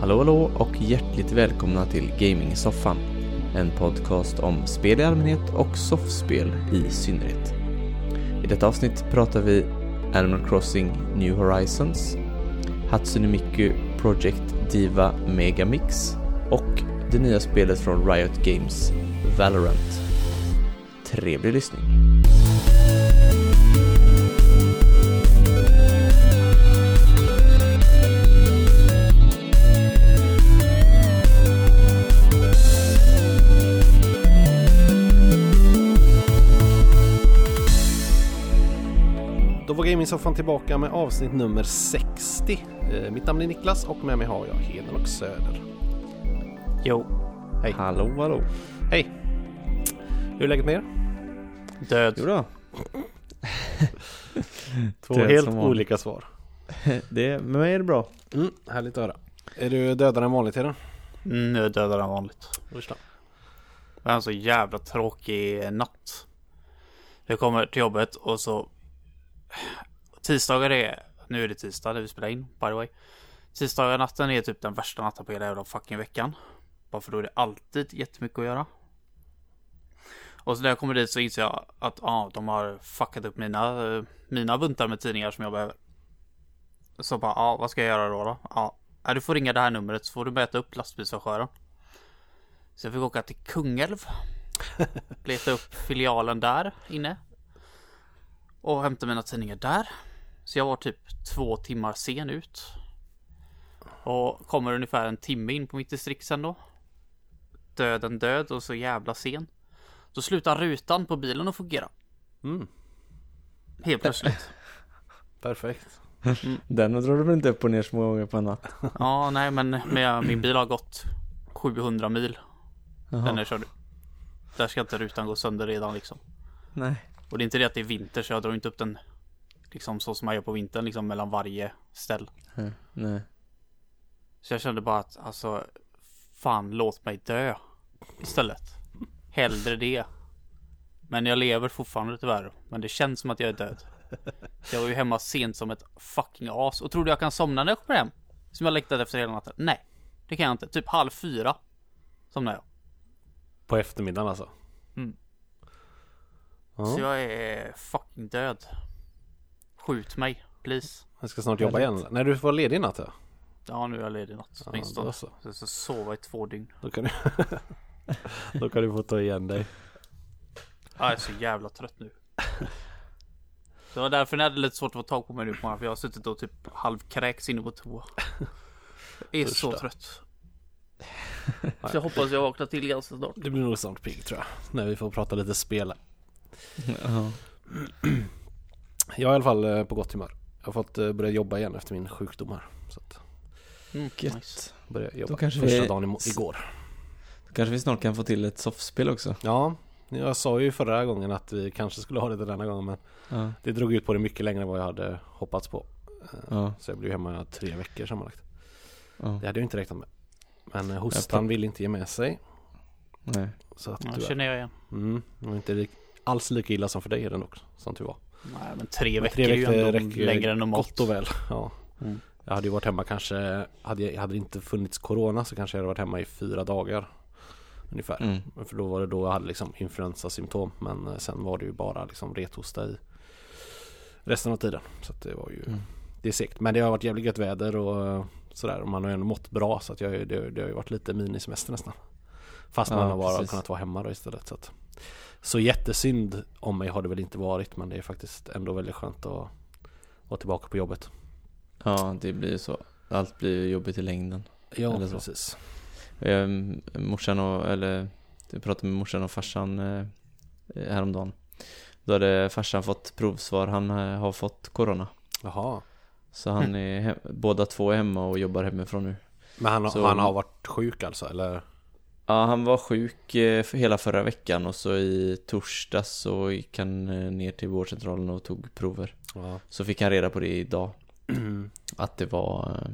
Hallå hallå och hjärtligt välkomna till Gaming-soffan. En podcast om spel i allmänhet och soffspel i synnerhet. I detta avsnitt pratar vi Animal Crossing New Horizons, Hatsune Miku Project Diva Megamix och det nya spelet från Riot Games, Valorant. Trevlig lyssning! Var Gaming-soffan tillbaka med avsnitt nummer 60. Eh, mitt namn är Niklas och med mig har jag Heden och Söder. Jo, Hej. Hallå hallå! Hej! Hur är läget med er? död. Jo då. Två Det är helt olika svar. det, med mig är det bra. Mm, härligt att höra. Är du dödare än vanligt Heden? Mm, nu är dödare än vanligt. Då. Det var en så jävla tråkig natt. Jag kommer till jobbet och så Tisdagar är Nu är det tisdag där vi spelar in by the way. Tisdagar natten är typ den värsta natten på hela jävla fucking veckan. Bara för då är det alltid jättemycket att göra. Och så när jag kommer dit så inser jag att ja, ah, de har fuckat upp mina Mina buntar med tidningar som jag behöver. Så bara ja, ah, vad ska jag göra då då? Ja, du får ringa det här numret så får du möta upp lastbilschauffören. Så jag fick åka till Kungälv. Leta upp filialen där inne och hämta mina tidningar där. Så jag var typ två timmar sen ut. Och kommer ungefär en timme in på mitt distrikt sen då. Döden död och så jävla sen. Då slutar rutan på bilen att fungera. Mm, Helt plötsligt. perfekt. Den drar du väl inte upp och ner så många gånger på en natt? Ja, nej men med, min bil har gått 700 mil. Den Jaha. jag körde. Där ska inte rutan gå sönder redan liksom. Nej. Och det är inte det att det är vinter så jag drar inte upp den liksom så som man gör på vintern liksom mellan varje ställ. Nej. Nej. Så jag kände bara att alltså Fan låt mig dö Istället Hellre det Men jag lever fortfarande tyvärr Men det känns som att jag är död Jag var ju hemma sent som ett fucking as Och trodde jag kan somna när jag kommer hem Som jag längtat efter hela natten Nej Det kan jag inte Typ halv fyra Somnar jag På eftermiddagen alltså. Ja, Så jag är fucking död Skjut mig Please jag ska snart jobba igen. När du får ledig i natt ja. Ja nu är jag ledig natt Ja, åtminstone. då så. så. Jag ska sova i två dygn Då kan du, då kan du få ta igen dig. Ja, Jag är så jävla trött nu. Det var därför ni hade lite svårt att få tag på mig nu på morgonen. För jag har suttit och typ halvkräks inne på toa. Jag är Usch så trött. Så jag hoppas jag vaknar till ganska snart. Det blir nog snart pigg tror jag. När vi får prata lite spel. Ja. Jag är i alla fall eh, på gott humör. Jag har fått eh, börja jobba igen efter min sjukdom här. Så att Mm, Gött. nice. börja jobba Då kanske första vi- dagen igår. Då kanske vi snart kan få till ett soffspel också. Ja, jag sa ju förra gången att vi kanske skulle ha det denna gången men Ja. det drog ut på det mycket längre än vad jag hade hoppats på. Eh, Ja. Så jag blev hemma tre veckor sammanlagt. ja. Det hade jag inte räknat med. Men hostan vill inte ge med sig. Nej. Så att Ja, känner jag igen. Mm, det var inte alls lika illa som för dig är den också. Som tur var. Nej men tre Men veckor är ju ändå räcker längre än normalt. Gott och väl. Ja. Mm. Jag hade ju varit hemma kanske, hade, jag, hade det inte funnits corona så kanske jag hade varit hemma i fyra dagar. Ungefär. Mm. Men För då var det då jag hade liksom influensasymptom. Men eh, sen var det ju bara liksom rethosta i resten av tiden. Så att det var ju, Mm. det är segt. Men det har varit jävligt gött väder och eh, sådär. Och man har ju ändå mått bra så att jag, det, det har ju varit lite minisemester nästan. Fast Ja, man har bara precis. kunnat vara hemma då istället. Så, att, så jättesynd om mig har det väl inte varit. Men det är faktiskt ändå väldigt skönt att vara tillbaka på jobbet. Ja, det blir ju så. Allt blir ju jobbigt i längden. Ja, Eller så. precis. Ehm, morsan och, eller jag pratade med morsan och farsan eh, häromdagen. Då hade farsan fått provsvar, han eh, har fått corona. Jaha. Så han är he- båda två är hemma och jobbar hemifrån nu. Men han, Så- han har varit sjuk alltså eller? Ja, han var sjuk eh, för hela förra veckan och så i torsdags så gick han eh, ner till vårdcentralen och tog prover. Ja. Så fick han reda på det idag, att det var eh,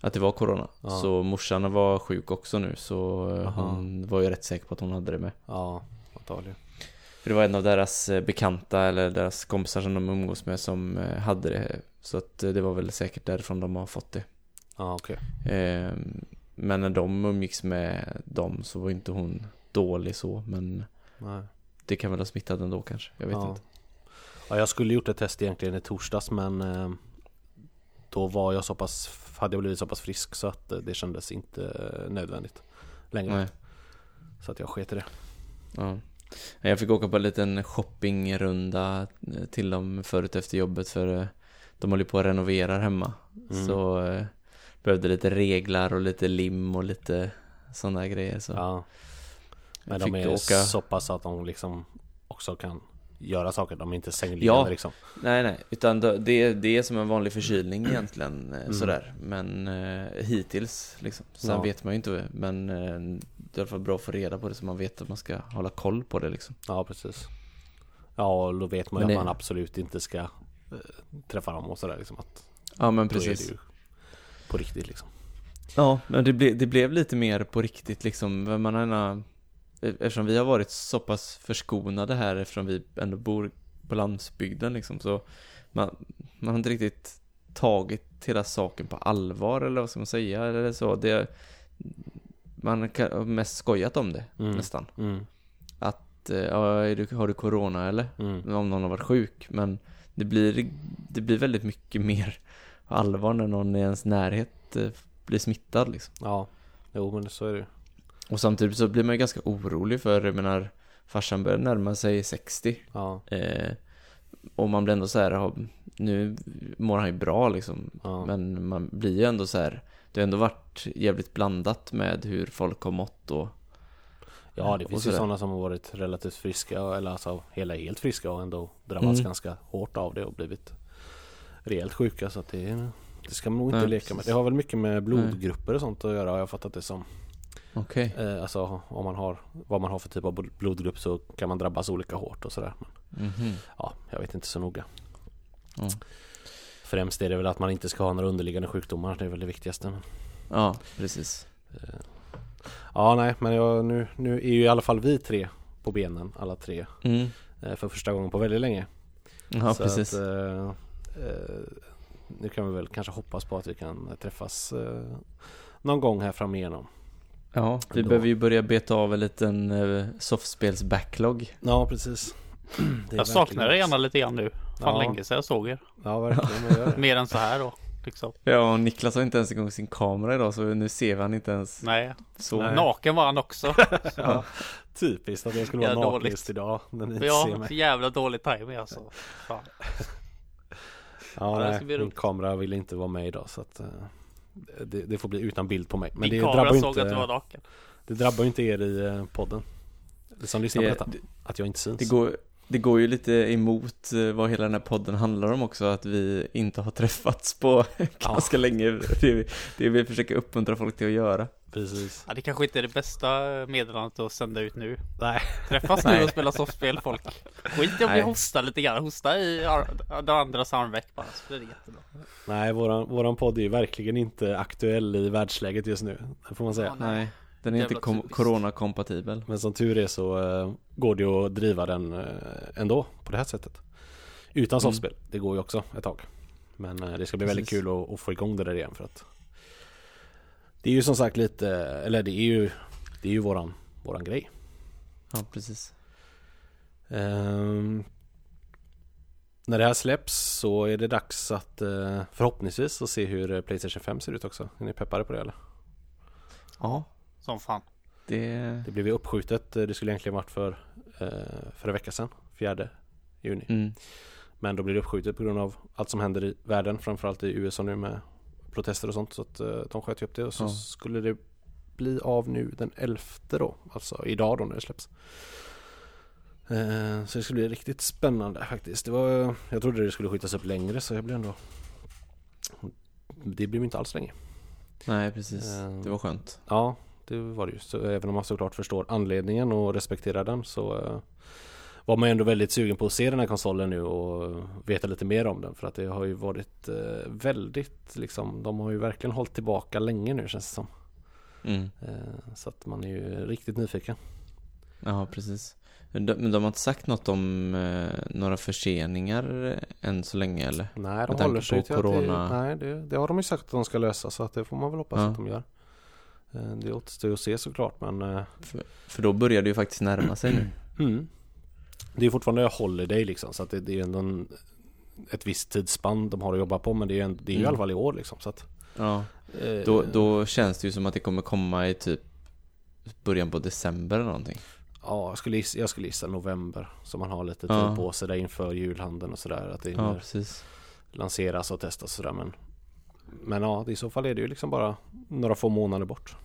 att det var corona. Ja. Så morsan var sjuk också nu så Jaha. hon var ju rätt säker på att hon hade det med. ja, antagligen. För det var en av deras bekanta eller deras kompisar som de umgås med som hade det. Så att det var väl säkert därifrån de har fått det. Ja, okej. Eh, men när de umgicks med dem så var inte hon dålig så. Men Nej. det kan väl ha smittat ändå kanske. Jag vet ja. inte. Ja, jag skulle gjort ett test egentligen i torsdags men eh, då var jag så pass, hade jag blivit så pass frisk så att eh, det kändes inte eh, nödvändigt längre. Nej. Så att jag sket i det. Ja. Jag fick åka på en liten shoppingrunda till dem förut efter jobbet för de håller på att renovera hemma. Mm. Så behövde lite reglar och lite lim och lite sådana grejer. Så Ja. Men de är åka. så pass att de liksom också kan göra saker. De är inte sängliggande Ja. liksom. Nej, nej, utan det- det, är som en vanlig förkylning egentligen, eh, Mm. sådär. Men eh, hittills, liksom. Sen Ja. vet man ju inte, men eh, det är i alla fall bra att få reda på det så man vet att man ska hålla koll på det liksom. Ja, precis. Ja, och då vet man ju att det- man absolut inte ska eh, träffa dem och sådär liksom. Att Ja, men precis. ju på riktigt liksom. Ja, men det, ble, det blev lite mer på riktigt liksom. Man har gärna, eftersom vi har varit så pass förskonade här eftersom vi ändå bor på landsbygden liksom så man, man har inte riktigt tagit hela saken på allvar eller vad ska man säga eller så. Det, man har mest skojat om det Mm. nästan. Mm. Att, eh, ja, du, har du corona eller? Mm. Om någon har varit sjuk. Men det blir, det blir väldigt mycket mer allvar när någon i ens närhet eh, blir smittad liksom. Ja, jo men så är det ju. Och samtidigt så blir man ju ganska orolig för, jag menar, farsan börjar närma sig 60. Ja, Eh, och man blir ändå så här, nu mår han ju bra liksom. ja. Men man blir ju ändå så här, det har ändå varit jävligt blandat med hur folk har mått och Ja det finns ju sådana som har varit relativt friska eller alltså hela helt friska och ändå drabbats Mm. ganska hårt av det och blivit rejält sjuka så att det, det ska man nog inte Nej, leka med. Det har väl mycket med blodgrupper och sånt att göra har jag fattat det som. Okej. Eh, alltså om man har vad man har för typ av bl- blodgrupp så kan man drabbas olika hårt och sådär. Men, Mhm. ja, jag vet inte så noga. Ja. Främst är det väl att man inte ska ha några underliggande sjukdomar. Det är väl det viktigaste. Men, Ja, precis. eh, ja nej men jag, nu, nu är ju i alla fall vi tre på benen alla tre. Mm. eh, För första gången på väldigt länge. Ja, Så precis. Att, eh, nu kan vi väl kanske hoppas på att vi kan träffas eh, någon gång här fram igenom. Ja, vi Ändå. behöver ju börja beta av en liten uh, softspels-backlog. Ja, precis. Jag saknar er gärna lite grann nu. Fan Ja. länge sedan jag såg er. Ja, verkligen. Mer än så här då. Liksom. Ja, och Niklas har inte ens igång sin kamera idag så nu ser vi han inte ens Nej. så. Nej. Naken var han också. Ja, typiskt att jag skulle vara naken dåligt. just idag när ni ja, ser mig. så jävla dålig timing alltså. Fan. Ja, nej, min kamera ville inte vara med idag så att eh, det, det får bli utan bild på mig. Men Min det kamera drabbar, ju såg att du var inte, naken. det drabbar ju inte er i eh, podden. Som lyssnar på Det, detta. det, Att jag inte syns. det, går, det går ju lite emot eh, vad hela den här podden handlar om också, att vi inte har träffats på ganska länge. Det är det vi försöker uppmuntra folk till att göra. Precis. Ja, det kanske inte är det bästa meddelandet att sända ut nu. Nej. Träffas nu Nej. och spela softspel folk. Skit i om vi hostar lite grann. Hosta i den andras armveck bara. Så blir det jättebra. Nej, våran, våran podd är ju verkligen inte aktuell i världsläget just nu. Det får man säga. Ja, nej. Den är Jävla inte kom- corona-kompatibel. Men som tur är så eh, går det ju att driva den eh, ändå på det här sättet. Utan Mm. softspel. Det går ju också ett tag. Men eh, det ska bli väldigt Precis. kul att, att få igång det där igen för att Det är ju som sagt lite, eller det är ju Det är ju våran, våran grej. Ja, precis. Ehm, när det här släpps så är det dags att eh, förhoppningsvis att se hur Playstation 5 ser ut också. Är ni peppade på det eller? Ja, Som fan. det... Det blev ju uppskjutet. Det skulle egentligen varit för, eh, för en vecka sedan. 4 juni. Mm. Men då blir det uppskjutet på grund av allt som händer i världen. Framförallt i USA nu med protester och sånt. Så att eh, de sköt ju upp det. Och så Ja. skulle det bli av nu den 11 då. Alltså idag då när det släpps. Eh, så det ska bli riktigt spännande faktiskt. Det var, jag trodde det skulle skjutas upp längre så jag blev ändå Det blev inte alls länge. Nej, precis. Det var skönt. Ja, det var det ju. Så även om man såklart förstår anledningen och respekterar den så eh, var man ju ändå väldigt sugen på att se den här konsolen nu och veta lite mer om den. För att det har ju varit eh, väldigt liksom, de har ju verkligen hållit tillbaka länge nu känns det som. Mm. Eh, så att man är ju riktigt nyfiken. Ja, precis. Men de, har inte sagt något om eh, några förseningar eh, än så länge eller? Nej, Med de tanke håller sig till corona. att det, nej, det, det har de ju sagt att de ska lösa så att det får man väl hoppas Ja. att de gör. Eh, Det återstår ju att se såklart men eh, För då börjar det ju faktiskt närma sig nu. mm. Det är fortfarande holiday liksom så att det, det är ändå en, ett visst tidsspann de har att jobba på men det är ju, en, det är ju i Mm. alla fall i år liksom så att Ja, eh, då, då känns det ju som att det kommer komma i typ början på december eller någonting. Ja, jag skulle, gissa, jag skulle gissa november Så man har lite tid Ja. på sig där inför julhandeln och sådär Att det Ja, precis. lanseras och testas och sådär men Men ja, i så fall är det ju liksom bara några få månader bort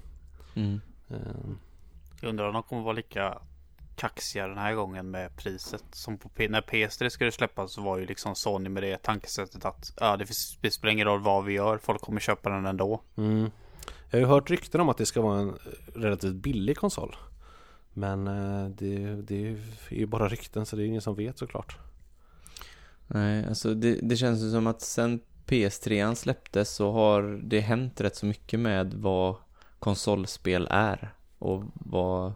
Mm. Eh, Jag undrar om de kommer vara lika kaxiga den här gången med priset. Som på när PS3 skulle släppas så var ju liksom Sony med det tankesättet att ja, det, finns, det spelar ingen roll vad vi gör. Folk kommer köpa den ändå. mm. Jag har ju hört rykten om att det ska vara en relativt billig konsol Men eh, det, det är ju bara rykten så det är ingen som vet såklart Nej, alltså det, det känns ju som att sen PS3 släpptes så har det hänt rätt så mycket med vad konsolspel är. Och vad,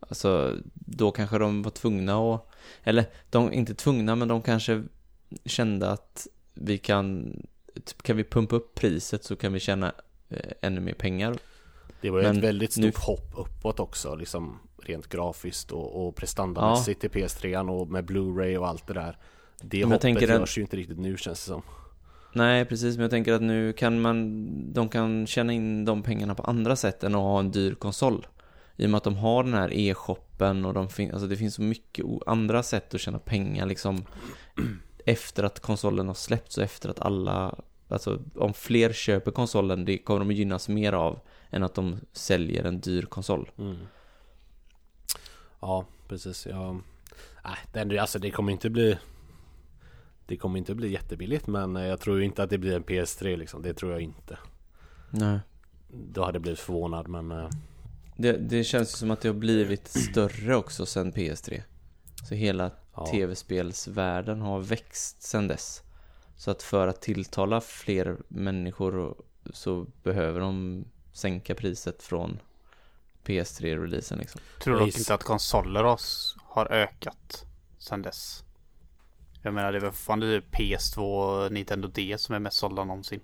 alltså då kanske de var tvungna att, eller de, inte tvungna men de kanske kände att vi kan, typ, kan vi pumpa upp priset så kan vi tjäna eh, ännu mer pengar. Det var ju Men ett väldigt stort nu- hopp uppåt också liksom Rent grafiskt och, och prestandamässigt i PS3 och med Blu-ray och allt det där Det jag hoppet tänker görs att- ju inte riktigt nu känns det som Nej, precis, men jag tänker att nu kan man, de kan tjäna in de pengarna på andra sätt än att ha en dyr konsol. I och med att de har den här e-shoppen och de fin- alltså det finns så mycket andra sätt att tjäna pengar liksom efter att konsolen har släppts och efter att alla, alltså om fler köper konsolen, det kommer de att gynnas mer av än att de säljer en dyr konsol. Mm. Ja, precis. Ja. Nej, det, alltså det kommer inte bli det kommer inte bli jättebilligt men eh, jag tror inte att det blir en PS3 liksom. Det tror jag inte. Nej. Då hade jag blivit förvånad men eh, Det, det känns ju som att det har blivit större också sen PS3. Så hela ja. tv-spelsvärlden har växt sedan dess. Så att för att tilltala fler människor så behöver de sänka priset från PS3-releasen liksom. Tror giss- inte att konsoler har, ökat sedan dess. Jag menar det är väl fortfarande PS2 och Nintendo D som är mest sålda någonsin.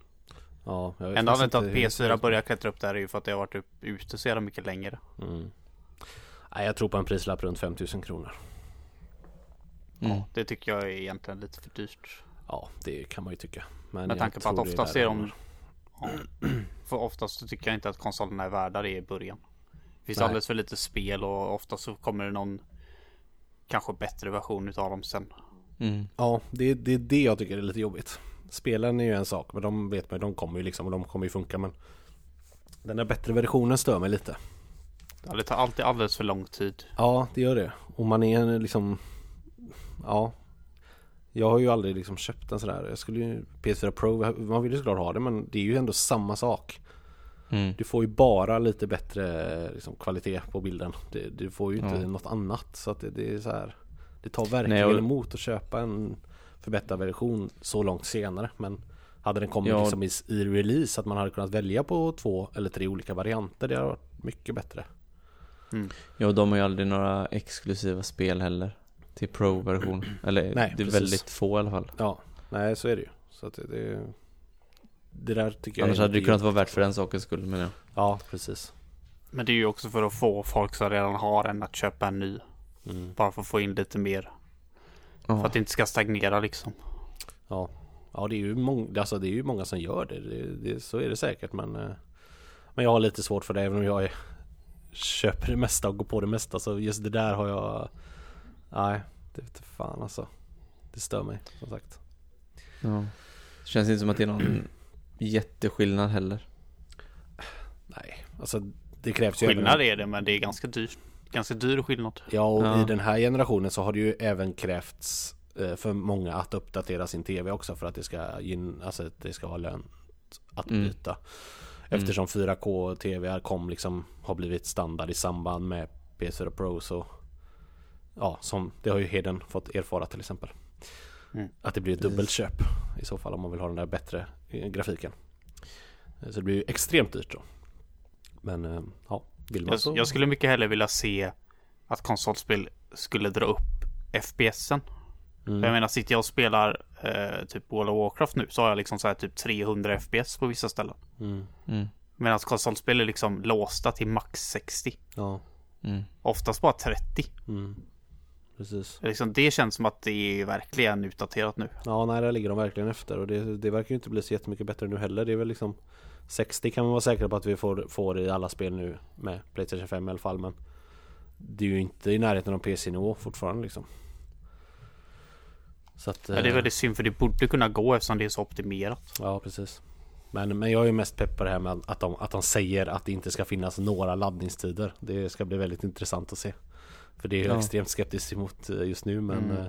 Ja, jag vet Enda anledningen till att inte hur- PS4 börjar klättra upp där är ju för att det har varit ute så jävla mycket längre. Mm. Nej, jag tror på en prislapp runt 5000 kronor. Mm. Det tycker jag är egentligen lite för dyrt. Ja, det kan man ju tycka. Men Med tanke på att oftast är det de... Ja. För oftast så tycker jag inte att konsolerna är värda det i början. Det finns Nej. alldeles för lite spel och ofta så kommer det någon kanske bättre version utav dem sen. Mm. Ja, det, det är det jag tycker är lite jobbigt. Spelen är ju en sak, men de vet man ju, de kommer ju liksom och de kommer ju funka men Den där bättre versionen stör mig lite. Ja, det tar alltid alldeles för lång tid. Ja, det gör det. Och man är liksom Ja Jag har ju aldrig liksom köpt en sådär Jag skulle ju PS4 Pro, man vill ju såklart ha det men det är ju ändå samma sak Mm. Du får ju bara lite bättre liksom, kvalitet på bilden det, Du får ju inte Ja. något annat så att det, det är så här Det tar verkligen Nej, och- emot att köpa en förbättrad version så långt senare men Hade den kommit Ja. liksom i, i release att man hade kunnat välja på två eller tre olika varianter Det hade varit mycket bättre Ja, och de har ju aldrig några exklusiva spel heller. Till Pro-version. Eller Nej, det är precis. väldigt få i alla fall. Ja, nej så är det ju. Så att det, det, det där tycker jag Annars är hade det kunnat vara värt för den sakens skull menar jag. Ja, precis. Men det är ju också för att få folk som redan har en att köpa en ny. Mm. Bara för att få in lite mer. Ja. För att det inte ska stagnera liksom. Ja. ja, det är ju många, alltså det är ju många som gör det. det, det så är det säkert men eh, Men jag har lite svårt för det även om jag är, köper det mesta och går på det mesta så just det där har jag Nej, det vet fan alltså. Det stör mig som sagt. Ja. Det känns inte som att det är någon jätteskillnad heller. Nej, alltså det krävs ju Skillnad även, är det men det är ganska dyrt. Ganska dyr skillnad. Ja, och Ja. i den här generationen så har det ju även krävts eh, för många att uppdatera sin TV också för att det ska, gyn- alltså det ska vara lönt att Mm. byta. Eftersom 4K TV kom liksom har blivit standard i samband med PS4 Pro så Ja, som det har ju Heden fått erfara till exempel. Mm. Att det blir ett Precis. dubbelköp i så fall om man vill ha den där bättre eh, grafiken. Eh, Så det blir ju extremt dyrt då. Men ja, vill man så. Jag, jag skulle mycket hellre vilja se att konsolspel skulle dra upp FPSen. Mm. Jag menar, sitter jag och spelar eh, typ World of Warcraft nu så har jag liksom så här typ 300 FPS på vissa ställen. Mm. Mm. Medan konsolspel är liksom låsta till max 60. Ja. Mm. Oftast bara 30. Mm. Precis. Liksom, det känns som att det är verkligen utdaterat nu. Ja, nej, där ligger de verkligen efter och det, det verkar ju inte bli så jättemycket bättre nu heller. Det är väl liksom 60 kan man vara säker på att vi får, får i alla spel nu med Playstation 5 i alla fall. Men det är ju inte i närheten av PC-nivå fortfarande liksom. Så att, Ja, det är eh, väldigt synd för det borde kunna gå eftersom det är så optimerat. Ja, precis. Men, men jag är ju mest pepp på det här med att de, att de säger att det inte ska finnas några laddningstider. Det ska bli väldigt intressant att se. För det är jag Ja. extremt skeptisk emot eh, just nu men Mm. eh,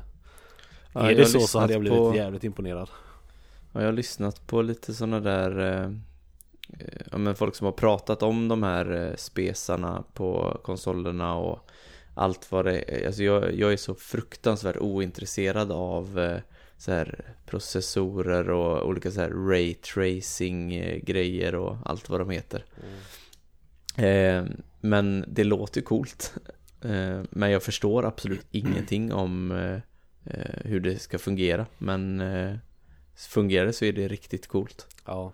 Ja, är det så så hade jag blivit på- jävligt imponerad. Ja, jag har lyssnat på lite sådana där ja, men folk som har pratat om de här eh, spesarna på konsolerna och allt vad det är. Alltså jag, jag är så fruktansvärt ointresserad av eh, så här processorer och olika så här ray tracing eh, grejer och allt vad de heter. Eh, men det låter coolt. Eh, men jag förstår absolut ingenting om eh, eh, hur det ska fungera. Men eh, fungerar det så är det riktigt coolt. Ja.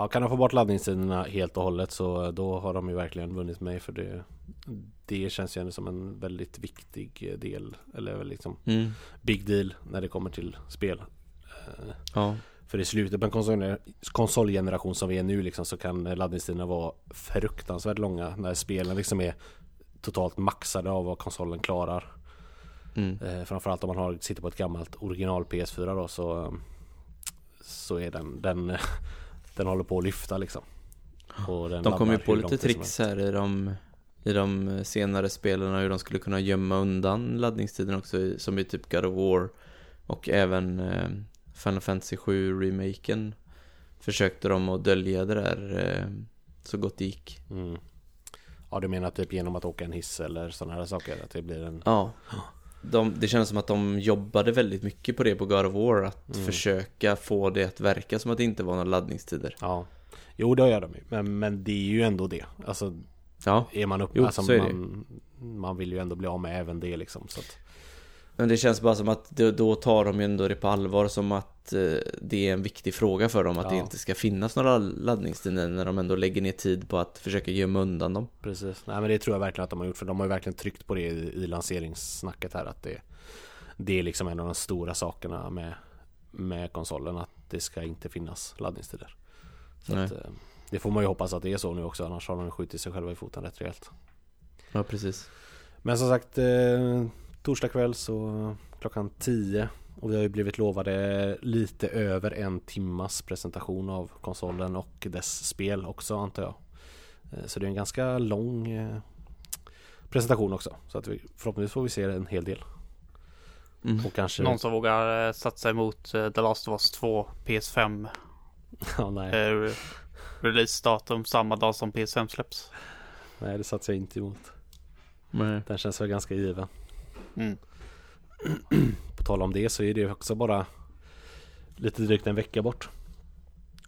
Ja, kan de få bort laddningstiderna helt och hållet så då har de ju verkligen vunnit mig för det Det känns ju ändå som en väldigt viktig del Eller liksom Mm. big deal när det kommer till spel Eh, Ja. För i slutet på en konsol, konsolgeneration som vi är nu liksom, så kan laddningstiderna vara fruktansvärt långa när spelen liksom är totalt maxade av vad konsolen klarar. Mm. Eh, framförallt om man har, sitter på ett gammalt original PS4 då så, så är den, den, den håller på att lyfta liksom. De kom ju på lite tricks här i de, i de senare spelen hur de skulle kunna gömma undan laddningstiden också som i typ God of War och även eh, Final Fantasy 7 remaken försökte de att dölja det där eh, så gott det gick. Mm. Ja du menar typ genom att åka en hiss eller sådana här saker? Att det blir en... Ja. De, det känns som att de jobbade väldigt mycket på det på God of War att Mm. försöka få det att verka som att det inte var några laddningstider. Ja. Jo det gör de ju. Men, men det är ju ändå det. Alltså Ja, är man upp... Jo, alltså, man, man vill ju ändå bli av med även det liksom. Så att, men det känns bara som att det, då tar de ju ändå det på allvar som att eh, det är en viktig fråga för dem att det Ja. inte ska finnas några laddningstider när de ändå lägger ner tid på att försöka gömma undan dem. Precis, nej men det tror jag verkligen att de har gjort för de har ju verkligen tryckt på det i, i lanseringssnacket här att det Det är liksom en av de stora sakerna med Med konsolen att det ska inte finnas laddningstider Så Nej. att, eh, Det får man ju hoppas att det är så nu också annars har de skjutit sig själva i foten rätt rejält Ja, precis. Men som sagt eh, Torsdag kväll så klockan 10 och vi har ju blivit lovade lite över en timmas presentation av konsolen och dess spel också antar jag. Eh, Så det är en ganska lång eh, presentation också. Så att vi, förhoppningsvis får vi se en hel del. Mm. Och kanske... Någon som vågar eh, satsa emot The Last of Us 2 PS5 ja, nej, eh, releasedatum samma dag som PS5 släpps. nej, det satsar jag inte emot. Nej. Den känns väl ganska given. Mm. På tal om det så är det också bara lite drygt en vecka bort.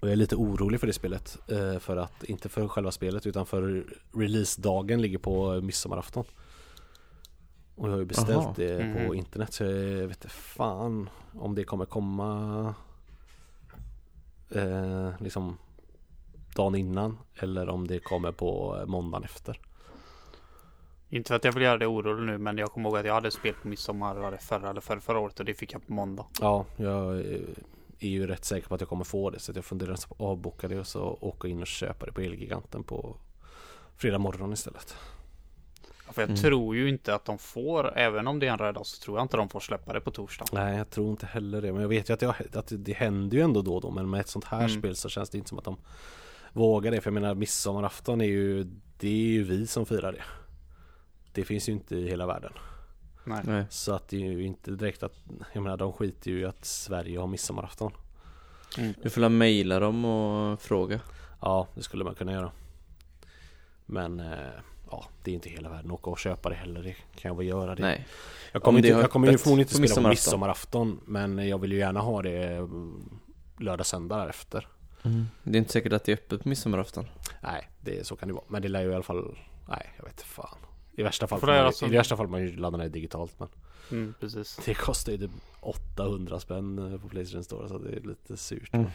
Och jag är lite orolig för det spelet. eh, För att, inte för själva spelet utan för releasedagen ligger på midsommarafton. Och jag har ju beställt Aha. det på Mhm. internet så jag vet inte fan om det kommer komma eh, liksom dagen innan eller om det kommer på måndagen efter. Inte för att jag vill göra det orolig nu men jag kommer ihåg att jag hade spel på midsommar var det förra eller förra, förra året och det fick jag på måndag. Ja, jag eh, är ju rätt säker på att jag kommer få det så att jag funderar på att avboka det och så åka in och köpa det på Elgiganten på fredag morgon istället. Ja, För jag Mm. tror ju inte att de får, även om det är en röd dag så tror jag inte de får släppa det på torsdag. Nej, jag tror inte heller det. Men jag vet ju att det, har- att det händer ju ändå då och då. Men med ett sånt här Mm. spel så känns det inte som att de vågar det. För jag menar midsommarafton är ju, det är ju vi som firar det. Det finns ju inte i hela världen. Nej. Nej. Så att det är ju inte direkt att, jag menar de skiter ju i att Sverige har midsommarafton. Du får la mejla dem och fråga. Ja, det skulle man kunna göra. Men eh, ja, det är inte hela världen att åka och köpa det heller. Det kan jag väl göra det. Nej. jag kommer, inte, jag kommer ju förmodligen inte spela på midsommarafton. midsommarafton. Men jag vill ju gärna ha det mm, lördag, söndag därefter. Mm. Det är inte säkert att det är öppet på midsommarafton. Nej, det, så kan det vara. Men det lär ju i alla fall... Nej, jag vet inte fan. I värsta fall det man, som- i värsta fall man ju ladda ner digitalt men Mm, precis. Det kostar ju typ 800 spänn eh, på Playstation Store så det är lite surt Mm.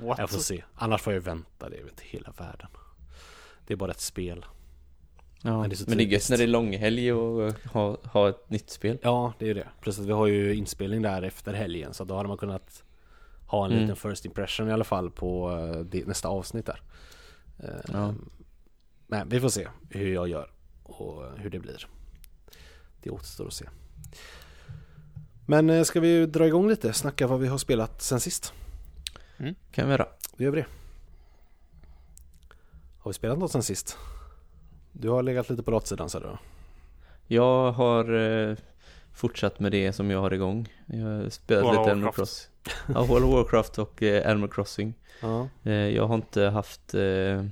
What? Jag får se, annars får jag vänta, det är inte hela världen Det är bara ett spel Ja, Men men det det är är, så gött typiskt. när det är långhelg och ha, ha ett nytt spel. Ja, det är ju det. Plus att vi har ju inspelning där efter helgen så då hade man kunnat ha en Mm. liten first impression i alla fall på eh, det, nästa avsnitt där. Ja. Men vi får se hur jag gör och hur det blir. Det återstår att se. Men eh, ska vi dra igång lite? Snacka vad vi har spelat sen sist? Kan vi göra. Då gör vi det. Har vi spelat något sen sist? Du har legat lite på latsidan sa du? Jag har eh, fortsatt med det som jag har igång. Jag har spelat World lite Animal. Crossing. Ja, World of Warcraft och eh, Animal Crossing. Ja. Eh, jag har inte haft eh,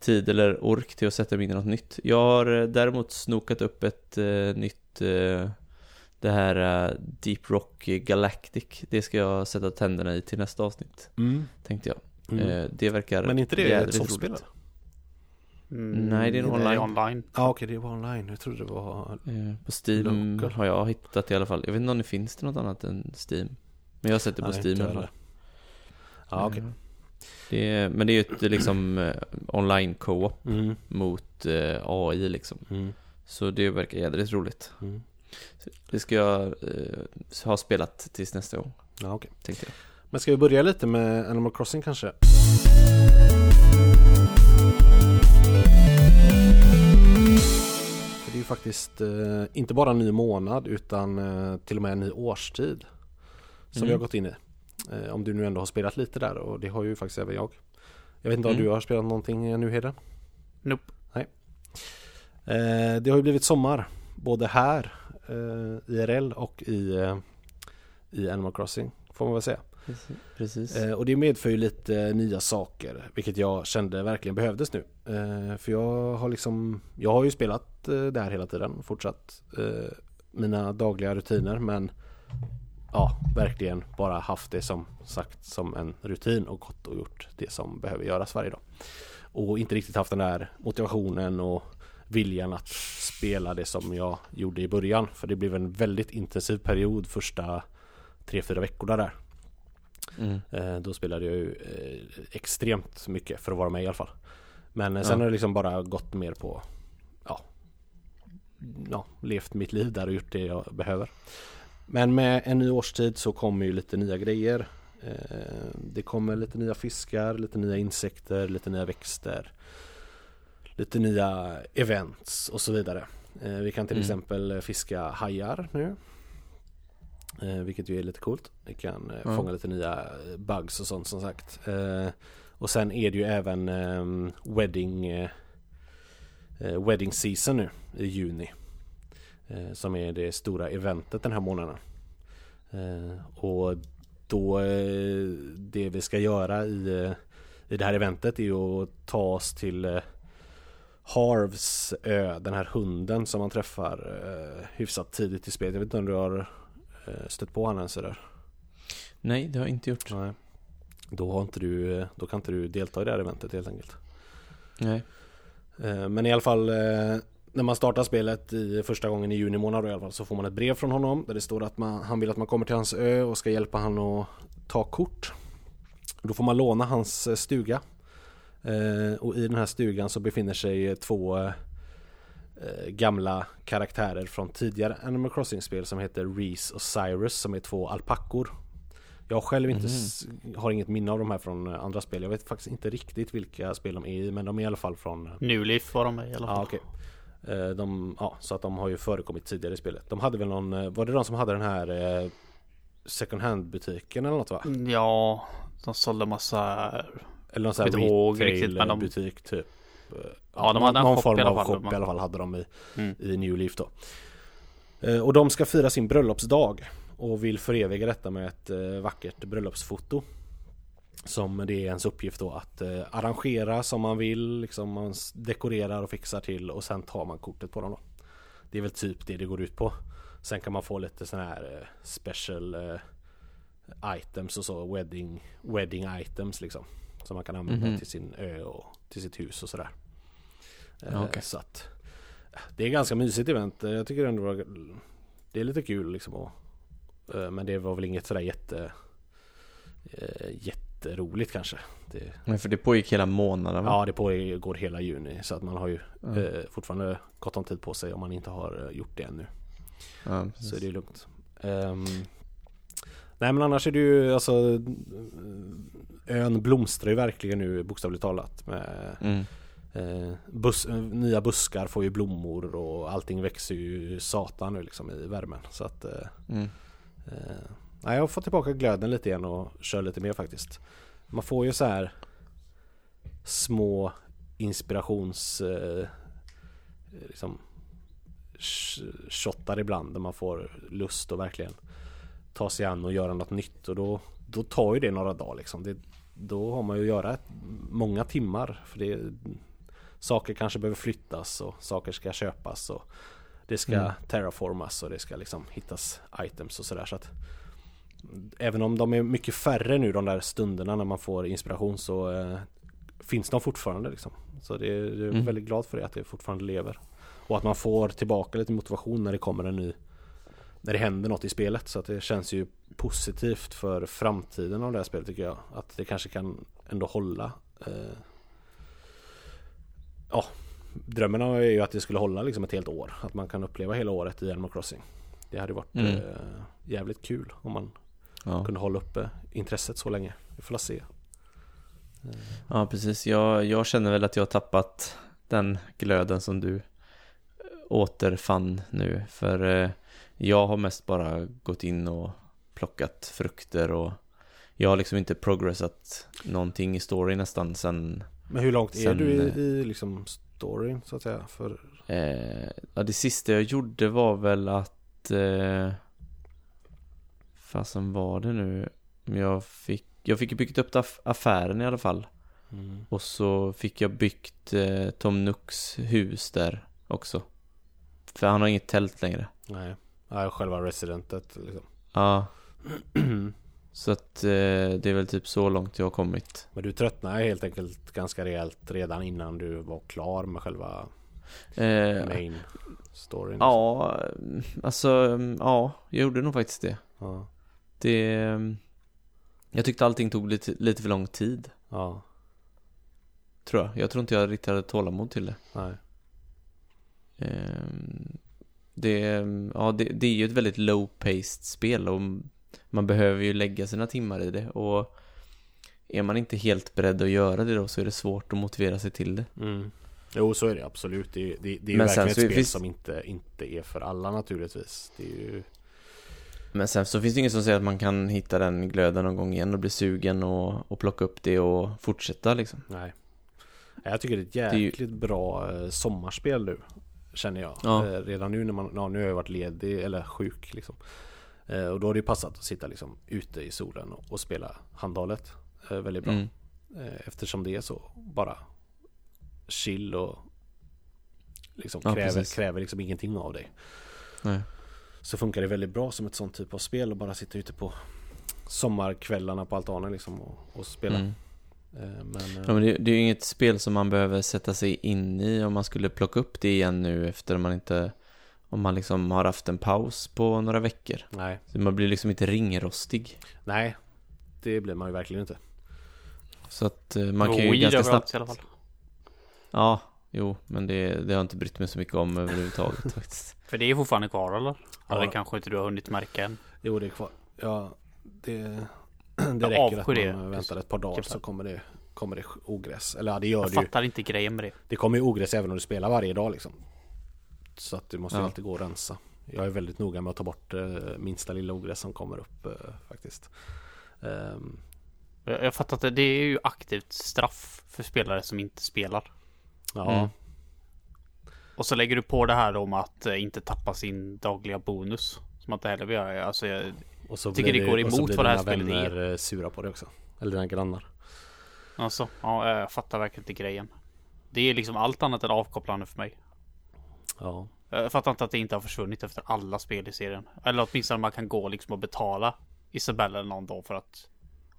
tid eller ork till att sätta mig in i något nytt. Jag har eh, däremot snokat upp ett eh, nytt eh, det här eh, Deep Rock Galactic. Det ska jag sätta tänderna i till nästa avsnitt, Mm. tänkte jag. Mm. Eh, det verkar Men inte det ett jädrigt sånt roligt. spel? eller? Mm, Nej, det är nog online. online. Ja okej, det var online. Jag trodde det var... Eh, På Steam Local. har jag hittat i alla fall. Jag vet inte om det finns det något annat än Steam. Men jag har sett det på Nej, Steam i alla fall. Ja okej. Eh, Det är, men det är ju ett liksom eh, online co-op Mm. mot eh, AI liksom. Mm. Så det verkar jädrigt roligt. Mm. Det ska jag eh, ha spelat tills nästa gång, Ja tänkte jag. Men ska vi börja lite med Animal Crossing kanske? För det är ju faktiskt eh, inte bara en ny månad utan eh, till och med en ny årstid som Mm. vi har gått in i. Eh, om du nu ändå har spelat lite där och det har ju faktiskt även jag. Jag vet inte om Mm. du har spelat någonting eh, nu Heden? Nope. Eh, det har ju blivit sommar både här IRL och i, i Animal Crossing får man väl säga. Precis. Och det medför ju lite nya saker vilket jag kände verkligen behövdes nu. För jag har liksom Jag har ju spelat eh, där hela tiden fortsatt mina dagliga rutiner men Ja verkligen bara haft det som sagt som en rutin och gått och gjort det som behöver göras varje dag. Och inte riktigt haft den där motivationen och viljan att spela det som jag gjorde i början. För det blev en väldigt intensiv period första tre fyra veckorna där. Mm. Eh, Då spelade jag ju eh, extremt mycket för att vara med i alla fall. Men eh, sen Ja. har det liksom bara gått mer på Ja Ja, levt mitt liv där och gjort det jag behöver. Men med en ny årstid så kommer ju lite nya grejer. Eh, Det kommer lite nya fiskar, lite nya insekter, lite nya växter. Lite nya events och så vidare. Eh, Vi kan till Mm. exempel fiska hajar nu. Eh, vilket ju är lite coolt. Vi kan Ja. fånga lite nya bugs och sånt som sagt. Och sen är det ju även ehm, wedding Wedding season nu i juni. Eh, som är det stora eventet den här månaden. Eh, och då eh, det vi ska göra i, i det här eventet är att ta oss till Harvs ö, den här hunden som man träffar eh, hyfsat tidigt i spelet. Jag vet inte om du har eh, stött på honom eller? Nej, det har jag inte gjort. Nej. Då, har inte du, då kan inte du delta i det här eventet helt enkelt. Nej. Eh, Men i alla fall när man startar spelet i första gången i juni månad då i alla fall så får man ett brev från honom där det står att man, han vill att man kommer till hans ö och ska hjälpa han att ta kort. Då får man låna hans eh, stuga. Eh, Och i den här stugan så befinner sig två eh, eh, gamla karaktärer från tidigare Animal Crossing-spel som heter Reese och Cyrus som är två alpackor. Jag själv inte, s- har inget minne av de här från eh, andra spel. Jag vet faktiskt inte riktigt vilka spel de är i men de är i alla fall från New Leaf var de med i alla fall. Okej Eh, de, ja, Så att de har ju förekommit tidigare i spelet De hade väl någon, eh, var det de som hade den här eh, Second hand butiken eller något va? Ja, de sålde massa Eller någon sån här retail de- butik typ Eh, Ja, de någon- hade Någon shop form av shop i alla fall hade de i, Mm. i New Leaf då Eh, Och de ska fira sin bröllopsdag Och vill föreviga detta med ett eh, vackert bröllopsfoto Som det är ens uppgift då att eh, arrangera som man vill liksom Man dekorerar och fixar till och sen tar man kortet på dem då Det är väl typ det det går ut på Sen kan man få lite sån här eh, special eh, items och så wedding, wedding items liksom Som man kan använda Mhm. till sin ö och till sitt hus och sådär Ja, okej. Så att Det är ganska mysigt event. Jag tycker ändå det är lite kul liksom. Och, eh, men det var väl inget sådär jätte jätteroligt kanske. Det, Men för det pågick hela månaden va? ja, det pågår hela juni så att man har ju Ja. eh, fortfarande gott om tid på sig om man inte har eh, gjort det ännu. Ja, Så precis. är det lugnt. Ehm, nej men annars är det ju alltså eh, Ön blomstrar ju verkligen nu bokstavligt talat med Mm. eh, bus, eh, Nya buskar får ju blommor och allting växer ju satan nu liksom i värmen. Så att eh, Mm. Nej, jag har fått tillbaka glöden lite igen och kör lite mer faktiskt. Man får ju så här små inspirations eh, liksom sh- shottar ibland där man får lust att verkligen ta sig an och göra något nytt och då, då tar ju det några dagar liksom. Det, då har man ju att göra många timmar för det saker kanske behöver flyttas och saker ska köpas och det ska Mm. terraformas och det ska liksom hittas items och sådär så att Även om de är mycket färre nu de där stunderna när man får inspiration så eh, Finns de fortfarande liksom. Så det är, jag är Mm. väldigt glad för det att det fortfarande lever. Och att man får tillbaka lite motivation när det kommer en ny När det händer något i spelet. Så att det känns ju positivt för framtiden av det här spelet tycker jag. Att det kanske kan ändå hålla eh, Ja Drömmen är ju att det skulle hålla liksom ett helt år. Att man kan uppleva hela året i Animal Crossing. Det hade varit Mm. eh, jävligt kul om man Ja. kunde hålla uppe intresset så länge Vi får se ja, precis. Jag, jag känner väl att jag har tappat den glöden som du återfann nu. För eh, jag har mest bara gått in och plockat frukter och jag har liksom inte progressat någonting i story nästan sen Men hur långt är Sen, du i, eh, i liksom storyn så att säga? För Eh, ja, det sista jag gjorde var väl att... Eh, fasen var det nu? Jag fick... Jag fick byggt upp aff- affären i alla fall. mm. Och så fick jag byggt eh, Tom Nooks hus där också. För han har inget tält längre. Nej ja, själva residentet liksom. Ja. Så att eh, det är väl typ så långt jag har kommit. Men du tröttnade helt enkelt ganska rejält redan innan du var klar med själva Eh, main storyn ja, alltså ja, jag gjorde nog faktiskt det. ja. Det... Jag tyckte allting tog lite, lite för lång tid. ja. Tror jag. Jag tror inte jag riktigt hade tålamod till det. Nej Ehm, Det, ja, det, det är ju ett väldigt low-paced spel och man behöver ju lägga sina timmar i det och är man inte helt beredd att göra det då så är det svårt att motivera sig till det. mm. Jo så är det absolut Det, är- det, det är ju Men verkligen ett spel finns- som inte, inte är för alla naturligtvis Det är ju Men sen så finns det inget som säger att man kan hitta den glöden någon gång igen och bli sugen och, och plocka upp det och fortsätta liksom. Nej Jag tycker det är ett är ju- jäkligt bra eh, sommarspel nu Känner jag Ja. eh, Redan nu när man, ja, nu har jag varit ledig eller sjuk liksom eh, Och då har det ju passat att sitta liksom ute i solen och, spela handhållet Väldigt bra Mm. Eftersom det är så bara chill och liksom Ja, kräver, precis. kräver liksom ingenting av dig Nej. Så funkar det väldigt bra som ett sånt typ av spel och bara sitta ute på sommarkvällarna på altanen liksom och, och spela Mm. eh, Men eh, Ja, men det, det är ju inget spel som man behöver sätta sig in i om man skulle plocka upp det igen nu efter man inte om man liksom har haft en paus på några veckor. nej Så man blir liksom inte ringrostig. Nej, det blir man ju verkligen inte. Så att eh, man kan ju ganska snabbt... i alla fall. Ja, jo, men det, det har jag inte brytt mig så mycket om överhuvudtaget faktiskt. För det är fortfarande kvar eller? Ja. Eller kanske inte du har hunnit märka än. Jo, det är kvar. Ja, det, det Jag räcker att avskyr det. man väntar ett par dagar Typ. så kommer det, kommer det ogräs. Eller ja, det gör Jag det ju. fattar inte grejen med det. Det kommer ju ogräs även om du spelar varje dag liksom. Så att du måste ju Ja. alltid gå och rensa. Jag är väldigt noga med att ta bort eh, minsta lilla ogräs som kommer upp eh, faktiskt. Ehm, Jag, jag fattar att det är ju aktivt straff för spelare som inte spelar. Ja, Mm. Och så lägger du på det här om att eh, inte tappa sin dagliga bonus. Som att det heller vill göra. Alltså, jag, och så Tycker blir det går och så emot blir vad det här dina spelet är. vänner eh, sura på det också. Eller dina grannar. alltså, ja, jag fattar verkligen inte grejen. Det är liksom allt annat än avkopplande för mig. Ja. Jag fattar inte att det inte har försvunnit efter alla spel i serien. Eller åtminstone man kan gå liksom och betala Isabella eller någon dag för att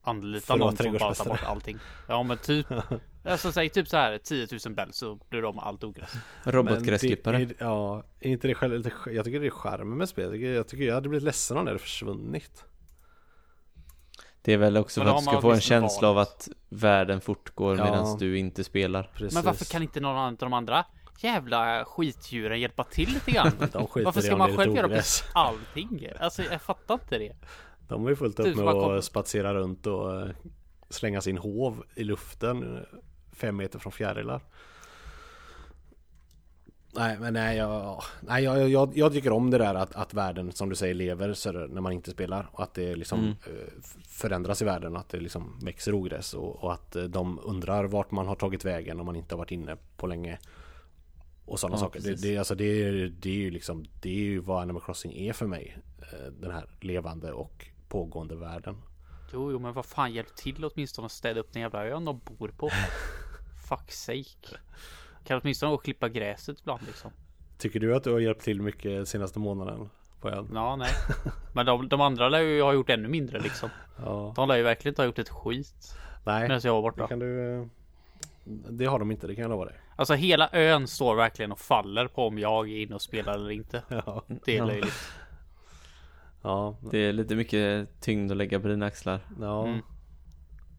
anlita För någon som bara tar bort allting. Ja men typ. Alltså säg typ så här 10 000 bell så blir de allt ogräs. Robotgräsklippare. Ja, är inte det själv, jag tycker det är charmen med spelet. Jag tycker, jag tycker jag hade blivit ledsen om det hade försvunnit. Det är väl också Men för att du ska få en känsla av valt. att världen fortgår Ja. medan du inte spelar. Precis. Men varför kan inte någon av de andra jävla skitdjuren hjälpa till lite grann? Varför ska man själv göra allting? Alltså jag fattar inte det. De har ju fullt upp Typ med att kom- spatsera runt och eh, slänga sin hov i luften fem meter från fjärilar. Nej men nej, jag, nej jag, jag, jag tycker om det där att, att världen som du säger lever så när man inte spelar och att det liksom Mm. eh, förändras i världen och att det liksom växer ogräs och, och att eh, de undrar vart man har tagit vägen om man inte har varit inne på länge. Och sådana Ja, saker. Det, precis. det, alltså det, är- det är ju liksom Det är ju vad Animal Crossing är för mig. Eh, Den här levande och pågående världen. Jo, jo, men vad fan hjälp till åtminstone att städa upp den jävla ön de bor på. Fuck sake. Kan åtminstone gå och klippa gräset ibland liksom. Tycker du att du har hjälpt till mycket senaste månaden? På ön? Ja, nej. Men de, de andra lär ju ha gjort ännu mindre liksom. Ja. De lär ju verkligen inte ha gjort ett skit. Nej, Medan jag var det borta. kan du... eh, Det har de inte, det kan jag lova dig. Alltså hela ön står verkligen och faller på om jag är inne och spelar eller inte. Ja, Det är Ja. löjligt. ja, Det är lite mycket tyngd att lägga på dina axlar. ja. Mm.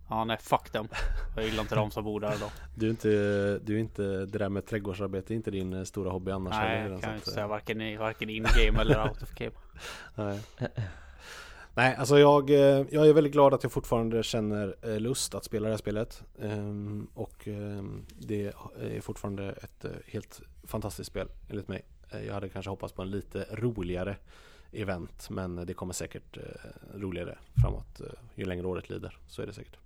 Ja, nej, fuck dem. Jag gillar inte de som bor där då. Du är inte, du är inte, det där med trädgårdsarbete är inte din eh, stora hobby annars Nej, heller, jag kan att, inte säga varken, i, varken in-game eller out of game. Nej. Nej, alltså jag, eh, jag är väldigt glad att jag fortfarande känner eh, lust att spela det här spelet. Ehm, Och ehm, det är fortfarande ett helt fantastiskt spel enligt mig. Jag hade kanske hoppats på en lite roligare event men det kommer säkert roligare framåt ju längre året lider. Så är det säkert.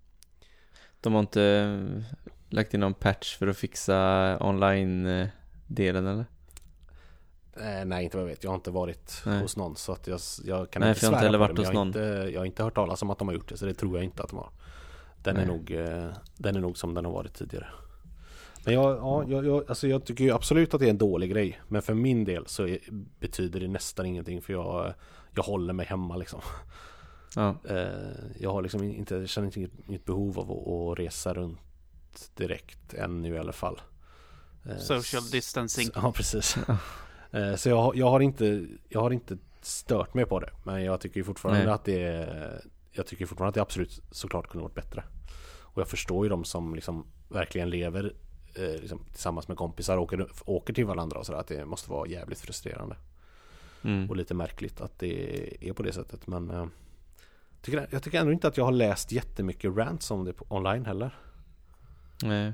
De har inte eh, lagt in någon patch för att fixa online-delen eller? Eh, nej, inte vad jag vet. Jag har inte varit Nej. hos någon så att jag, jag kan Nej, inte för jag har inte svära heller varit det, hos någon. Inte, jag har inte hört talas om att de har gjort det så det tror jag inte att de har. Den, är nog, eh, den är nog som den har varit tidigare. Men jag, ja, jag, jag, alltså jag tycker ju absolut att det är en dålig grej. Men för min del så är, betyder det nästan ingenting för jag, jag håller mig hemma liksom. Ja. Eh, jag har liksom inte, jag känner inte inget, behov av att, att resa runt direkt ännu i alla fall. Eh, Social distancing. Ja, precis. Eh, Så jag, har- jag, har inte, jag har inte stört mig på det. Men jag tycker fortfarande Nej. att det är, Jag tycker fortfarande att det absolut såklart kunde varit bättre. Och jag förstår ju de som liksom verkligen lever eh, liksom, tillsammans med kompisar och åker, åker till varandra och sådär. Att det måste vara jävligt frustrerande. Mm. Och lite märkligt att det är på det sättet. Men eh, tycker, jag tycker ändå inte att jag har läst jättemycket rants om det på, online heller. Nej.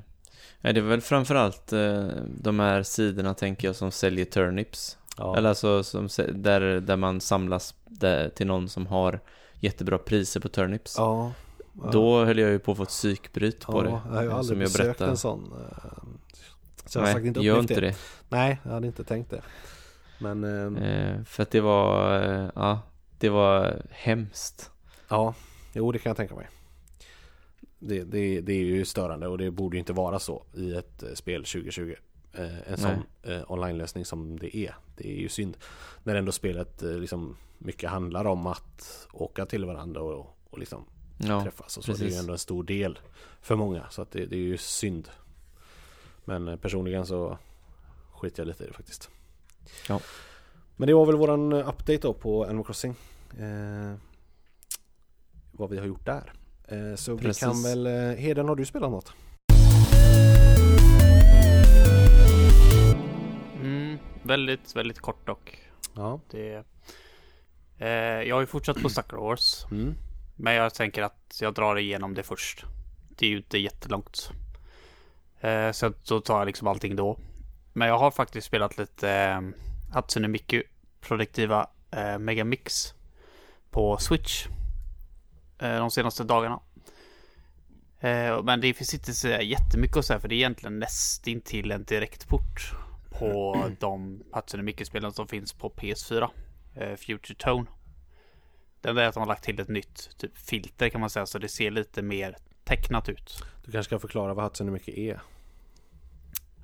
Nej, det är väl framförallt eh, de här sidorna tänker jag som säljer turnips. Ja, Eller alltså som, där, där man samlas där, till någon som har jättebra priser på turnips. ja, Då höll jag ju på att få ett psykbryt på ja, det. Jag har ju eh, aldrig besökt berättade. en sån. eh, Så jag har sagt Nej, inte gör inte det. det. Nej, jag hade inte tänkt det. Men eh, för att det var, ja, det var hemskt. Ja, jo det kan jag tänka mig. Det, det, det är ju störande och det borde ju inte vara så i ett eh, spel 2020. Eh, en sån eh, online-lösning som det är. Det är ju synd. När ändå spelet eh, liksom mycket handlar om att åka till varandra och, och liksom Ja, träffas och så. Det är ju ändå en stor del för många. Så att det, det är ju synd. Men eh, personligen så skiter jag lite i det faktiskt. Ja. Men det var väl våran eh, update då på Animal Crossing. Eh, vad vi har gjort där. Eh, så Precis. vi kan väl, eh, Heden har du spelat något? Mm, väldigt, väldigt kort dock. Ja. Det, eh, jag har ju fortsatt på Sucker Wars. Mm. Men jag tänker att jag drar igenom det först. Det är ju inte jättelångt. Eh, så då tar jag liksom allting då. Men jag har faktiskt spelat lite eh, Hatsune Miku produktiva eh, Megamix på Switch. Eh, de senaste dagarna. Eh, men det finns inte så jättemycket att säga för det är egentligen nästintill en direktport på de Hatsune Miku-spelen som finns på PS4. Eh, Future Tone. Det enda är att de har lagt till ett nytt typ filter kan man säga så det ser lite mer tecknat ut. Du kanske ska förklara vad Hatsune mycket är?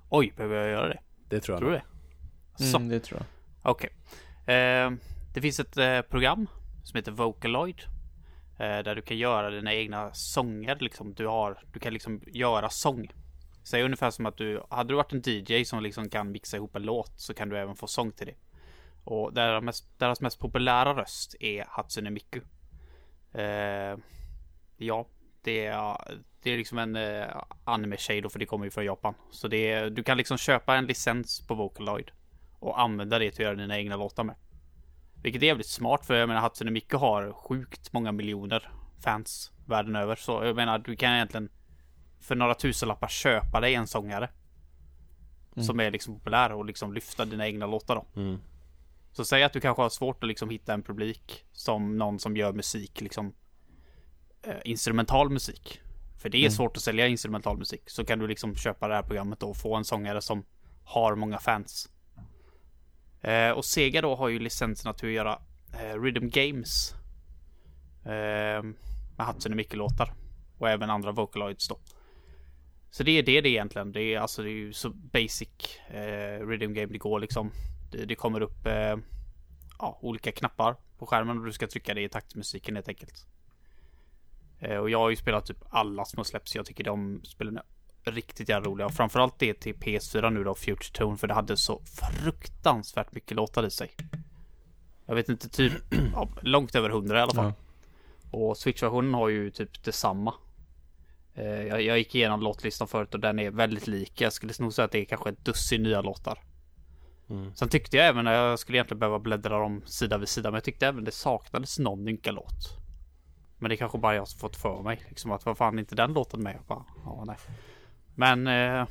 Oj, behöver jag göra det? Det tror jag. Tror du det? Så, mm, det tror jag. okej. Eh, det finns ett eh, program som heter Vocaloid. Eh, där du kan göra dina egna sånger liksom. Du, har, du kan liksom göra sång. Säg ungefär som att du, hade du varit en DJ som liksom kan mixa ihop en låt så kan du även få sång till det. Och deras mest, deras mest populära röst är Hatsune Miku. Eh, ja, det är, det är liksom en eh, anime-tjej då för det kommer ju från Japan. Så det är, du kan liksom köpa en licens på Vocaloid och använda det till att göra dina egna låtar med. Vilket är jävligt smart för jag menar Hatsune Miku har sjukt många miljoner fans världen över. Så jag menar du kan egentligen för några tusenlappar köpa dig en sångare. Mm. Som är liksom populär och liksom lyfta dina egna låtar då. Mm. Så säg att du kanske har svårt att liksom hitta en publik som någon som gör musik liksom eh, instrumental musik. För det är mm. svårt att sälja instrumental musik. Så kan du liksom köpa det här programmet då och få en sångare som har många fans. Eh, och Sega då har ju licenserna till att göra eh, Rhythm Games. Eh, med Hatsune Mikke-låtar. Och även andra Vocaloids då. Så det är det det är egentligen. Det är alltså det är ju så basic eh, Rhythm Game det går liksom. Det, det kommer upp eh, ja, olika knappar på skärmen och du ska trycka det i takt musiken helt enkelt. Eh, och jag har ju spelat typ alla små släpps. Jag tycker de spelen är riktigt jävla roliga. Och framförallt det till PS4 nu då, Future Tone. För det hade så fruktansvärt mycket låtar i sig. Jag vet inte, typ ja, långt över hundra i alla fall. Ja. Och Switch-versionen har ju typ detsamma. Eh, jag, jag gick igenom låtlistan förut och den är väldigt lik. Jag skulle nog säga att det är kanske ett dussin nya låtar. Mm. Sen tyckte jag även, jag skulle egentligen behöva bläddra dem sida vid sida, men jag tyckte även det saknades någon ynka låt. Men det är kanske bara jag som fått för mig. Liksom att vad fan inte den låten med? Jag bara, ja, nej. Men eh,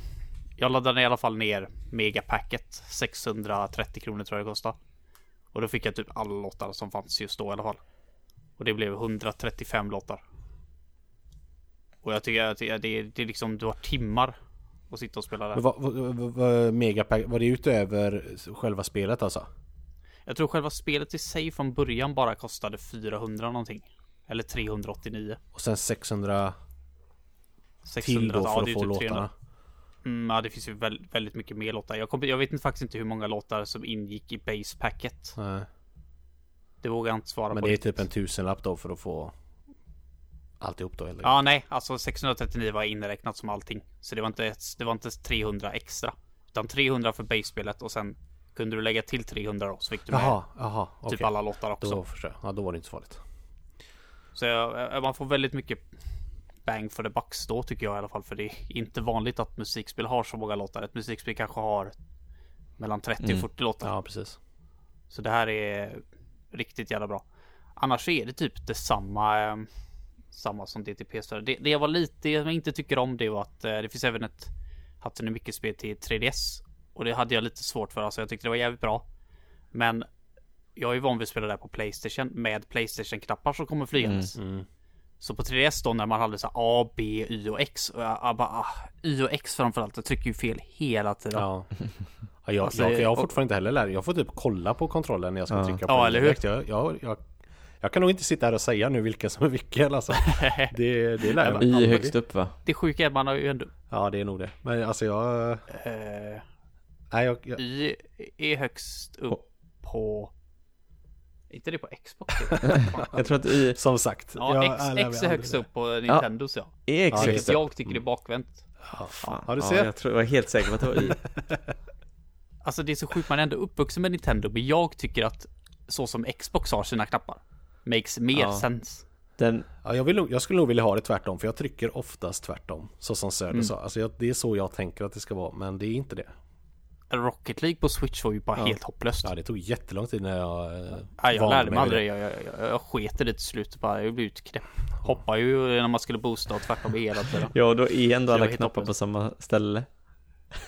jag laddade i alla fall ner megapacket. 630 kronor tror jag det kostade. Och då fick jag typ alla låtar som fanns just då i alla fall. Och det blev 135 låtar. Och jag tycker att det, det, det är liksom, du har timmar att sitta och spela där. Vad, vad, vad, megapack, var det utöver själva spelet alltså? Jag tror själva spelet i sig från början bara kostade 400 någonting. Eller 389. Och sen 600, 600 till då för ja, att få typ låtarna. Mm, ja, det finns ju väldigt, väldigt mycket mer låtar. Jag, kom, jag vet faktiskt inte hur många låtar som ingick i base packet. Nej. Det vågar jag inte svara Men på. Men det är typ en tusenlapp då för att få alltihop då? Eller? Ja, nej, alltså 639 var inräknat som allting. Så det var inte, det var inte 300 extra. Utan 300 för base-spelet och sen kunde du lägga till 300 då så fick du med aha, aha, typ alla låtar också. Då. Ja, då var det inte så farligt. Så jag, man får väldigt mycket bang for the bucks då tycker jag i alla fall. För det är inte vanligt att musikspel har så många låtar. Ett musikspel kanske har mellan 30 mm. och 40 låtar. Ja, precis. Så det här är riktigt jävla bra. Annars är det typ detsamma. Eh, samma som DTP. Så det, det jag var lite, jag inte tycker om det var att eh, det finns även ett Hatten mycket spel till 3DS. Och det hade jag lite svårt för. Alltså jag tyckte det var jävligt bra. Men jag är van vid att spela där på Playstation med Playstation-knappar som kommer flygandes. Mm, mm. Så på 3DS då när man hade så A, B, Y och X. Och jag, jag bara, ah, Y och X framförallt. Jag trycker ju fel hela tiden. Ja. ja jag, alltså, jag, jag har fortfarande inte heller lärt Jag får typ kolla på kontrollen när jag ska ja. trycka på Ja, eller hur? Jag, jag, jag, jag, kan nog inte sitta här och säga nu vilka som är vilka alltså. Det, det lär man. Y högst upp va? Det sjuka är att man har ju ändå... Ja det är nog det. Men alltså jag... Uh... Nej, jag, jag... Y är högst upp på inte det på Xbox? jag tror att i... Som sagt. Ja, X, X är högst upp på Nintendos ja. ja. Är X ja, Vilket jag tycker är bakvänt. Ja, fan. Ja, du ser. Ja, jag, tror, jag var helt säker på att det var Y. alltså det är så sjukt, man är ändå uppvuxen med Nintendo, men jag tycker att så som Xbox har sina knappar makes mer ja. sense. Den... Ja, jag, vill, jag skulle nog vilja ha det tvärtom, för jag trycker oftast tvärtom. Så som Söder mm. sa. Alltså jag, det är så jag tänker att det ska vara, men det är inte det. Rocket League på Switch var ju bara ja. helt hopplöst. Ja, det tog jättelång tid när jag eh, Ja, jag lärde mig aldrig. Jag, jag, jag, jag sket i det till slut. Bara, jag blev utknäppt. Hoppade ju när man skulle boosta och tvärtom hela tiden. Ja, då är ändå alla knappar på samma ställe.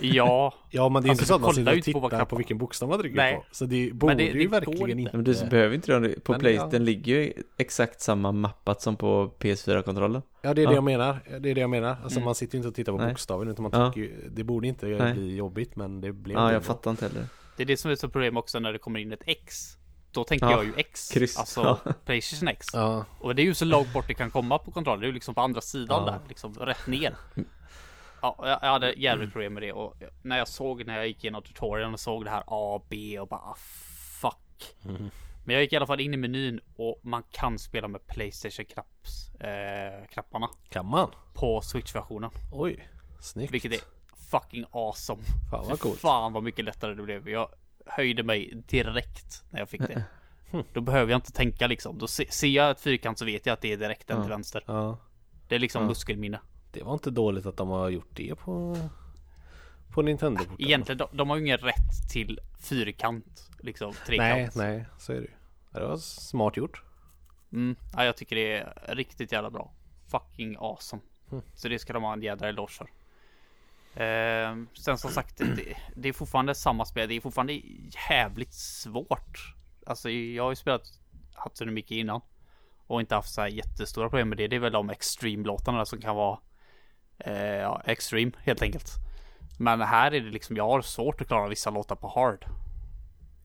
Ja. ja, men det är alltså, inte så att man sitter och tittar på, på vilken bokstav man trycker Nej. på. Så det borde det, ju det verkligen inte. Men du behöver inte det. På Playstation ja. ligger ju exakt samma mappat som på PS4-kontrollen. Ja, det är ja. det jag menar. Det är det jag menar. Alltså mm. man sitter ju inte och tittar på Nej. bokstaven utan man ja. tycker ju, det borde inte Nej. bli jobbigt men det blev Ja, jag bra. fattar inte heller. Det är det som är så problem också när det kommer in ett X. Då tänker jag ju X. Kryss. Alltså Playstation X. Och det är ju så långt bort det kan komma på kontrollen. Det är ju liksom på andra sidan där. Liksom rätt ner. Ja, jag hade jävligt problem med det och när jag såg när jag gick igenom tutorialen och såg det här A, B och bara ah, fuck. Mm. Men jag gick i alla fall in i menyn och man kan spela med Playstation knapps, eh, knapparna. Kan man? På Switch-versionen. Oj, snyggt. Vilket är fucking awesome. Fan vad coolt. Fan vad mycket lättare det blev. Jag höjde mig direkt när jag fick det. Då behöver jag inte tänka liksom. Då se, ser jag ett fyrkant så vet jag att det är direkt den Ja. till vänster. Ja. Det är liksom Ja. muskelminne. Det var inte dåligt att de har gjort det på På Nintendo Egentligen, de, de har ju ingen rätt till fyrkant. Liksom trekant. Nej, nej, så är det ju. Det var smart gjort. Mm, ja, jag tycker det är riktigt jävla bra. Fucking awesome. Mm. Så det ska de ha en jädra eloge för. Ehm, sen som sagt, det, det är fortfarande samma spel. Det är fortfarande jävligt svårt. Alltså jag har ju spelat Hatsune Mickey innan. Och inte haft så här jättestora problem med det. Det är väl de extreme-låtarna som kan vara eh, ja, extreme helt enkelt. Men här är det liksom, jag har svårt att klara vissa låtar på hard.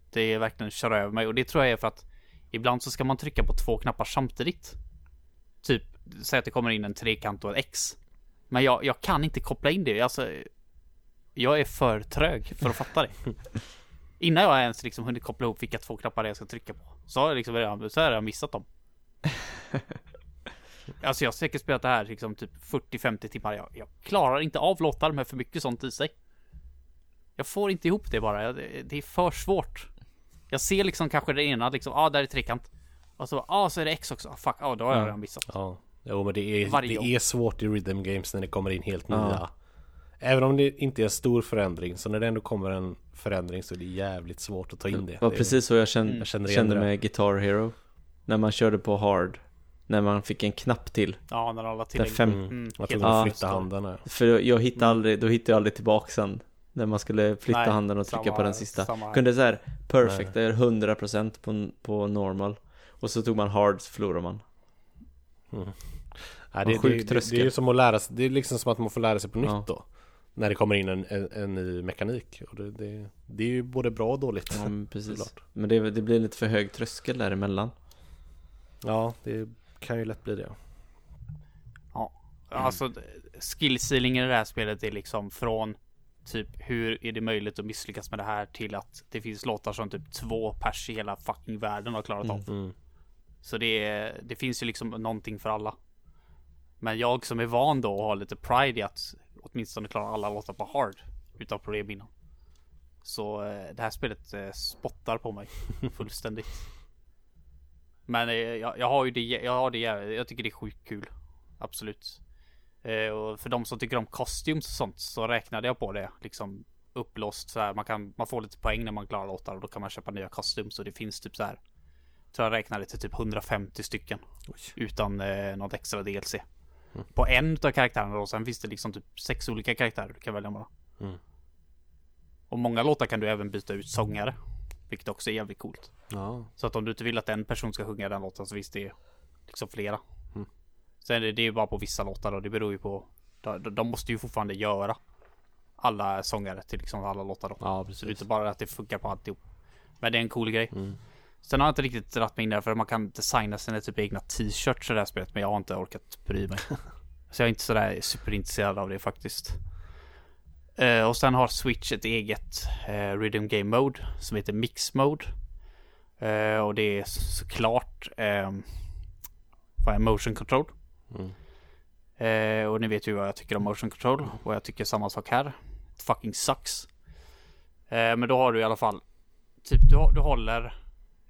Det är verkligen köra över mig och det tror jag är för att Ibland så ska man trycka på två knappar samtidigt. Typ, säg att det kommer in en trekant och ett X. Men jag, jag kan inte koppla in det. Alltså, jag är för trög för att fatta det. Innan jag ens liksom hunnit koppla ihop vilka två knappar jag ska trycka på. Så har jag liksom redan, så har jag missat dem. Alltså jag har säkert spelat det här liksom typ 40-50 timmar. Jag, jag klarar inte av låtar med för mycket sånt i sig. Jag får inte ihop det bara. Jag- Det, det är för svårt. Jag ser liksom kanske det ena liksom, ja ah, där är trekant. Och så, ja ah, så är det X också. Ah, fuck, ja ah, då har jag Ja. redan missat. Ja, jo men det är, Varje det är svårt i rhythm games när det kommer in helt Ja. nya. Även om det inte är en stor förändring, så när det ändå kommer en förändring så är det jävligt svårt att ta in det. Det var Det är- precis så jag kände, Jag känner igen kände där. med Guitar Hero. När man körde på hard. När man fick en knapp till. Ja, när alla Där tillägg. fem, Mm. Mm, att Ja. flytta handen. För jag hittade Mm. aldrig, då hittade jag aldrig tillbaka sen. När man skulle flytta Nej, handen och trycka samma- på den sista. samma. Kunde så här perfect, det är 100% på, på normal. Och så tog man hard så förlorade man. Ja, En det, sjuk det, det, tröskel. det är ju som att lära sig, det är liksom som att man får lära sig på nytt Ja. då. När det kommer in en, en, en ny mekanik. Och det, det, det är ju både bra och dåligt. Ja, men precis. Såklart. Men det, det blir lite för hög tröskel däremellan. Ja, det kan ju lätt bli det. Ja, alltså skillsealingen i det här spelet är liksom från typ hur är det möjligt att misslyckas med det här till att det finns låtar som typ två pers i hela fucking världen har klarat av. Mm. Så det, är, det finns ju liksom någonting för alla. Men jag som är van då och har lite pride i att åtminstone klara alla låtar på hard utan problem innan. Så eh, det här spelet eh, spottar på mig fullständigt. Men eh, jag, jag har ju det, jag har det, jag tycker det är sjukt kul. Absolut. Eh, och för de som tycker om costumes och sånt så räknade jag på det liksom upplåst så här. Man kan, man får lite poäng när man klarar låtar och då kan man köpa nya costumes och det finns typ så här. Tror jag räknade till typ 150 stycken. Utan eh, något extra DLC. På en av karaktärerna då, sen finns det liksom typ sex olika karaktärer du kan välja mellan. Mm. Och många låtar kan du även byta ut sångare. Vilket också är jävligt coolt. Ja. Så att om du inte vill att en person ska sjunga den låten så finns det liksom flera. Mm. Sen är det, ju bara på vissa låtar och det beror ju på. De, de måste ju fortfarande göra alla sångare till liksom alla låtar då. Ja, Så det är precis. inte bara att det funkar på alltihop. Men det är en cool grej. Mm. Sen har jag inte riktigt dratt mig in där för man kan designa sina typ egna t-shirts i det här spelet. Men jag har inte orkat bry mig. Så jag är inte sådär superintresserad av det faktiskt. Eh, och sen har Switch ett eget eh, Rhythm Game Mode som heter Mix Mode. Eh, och det är såklart eh, vad är Motion Control. Mm. Eh, och ni vet ju vad jag tycker om Motion Control. Och jag tycker samma sak här. It fucking sucks. Eh, men då har du i alla fall Typ du, du håller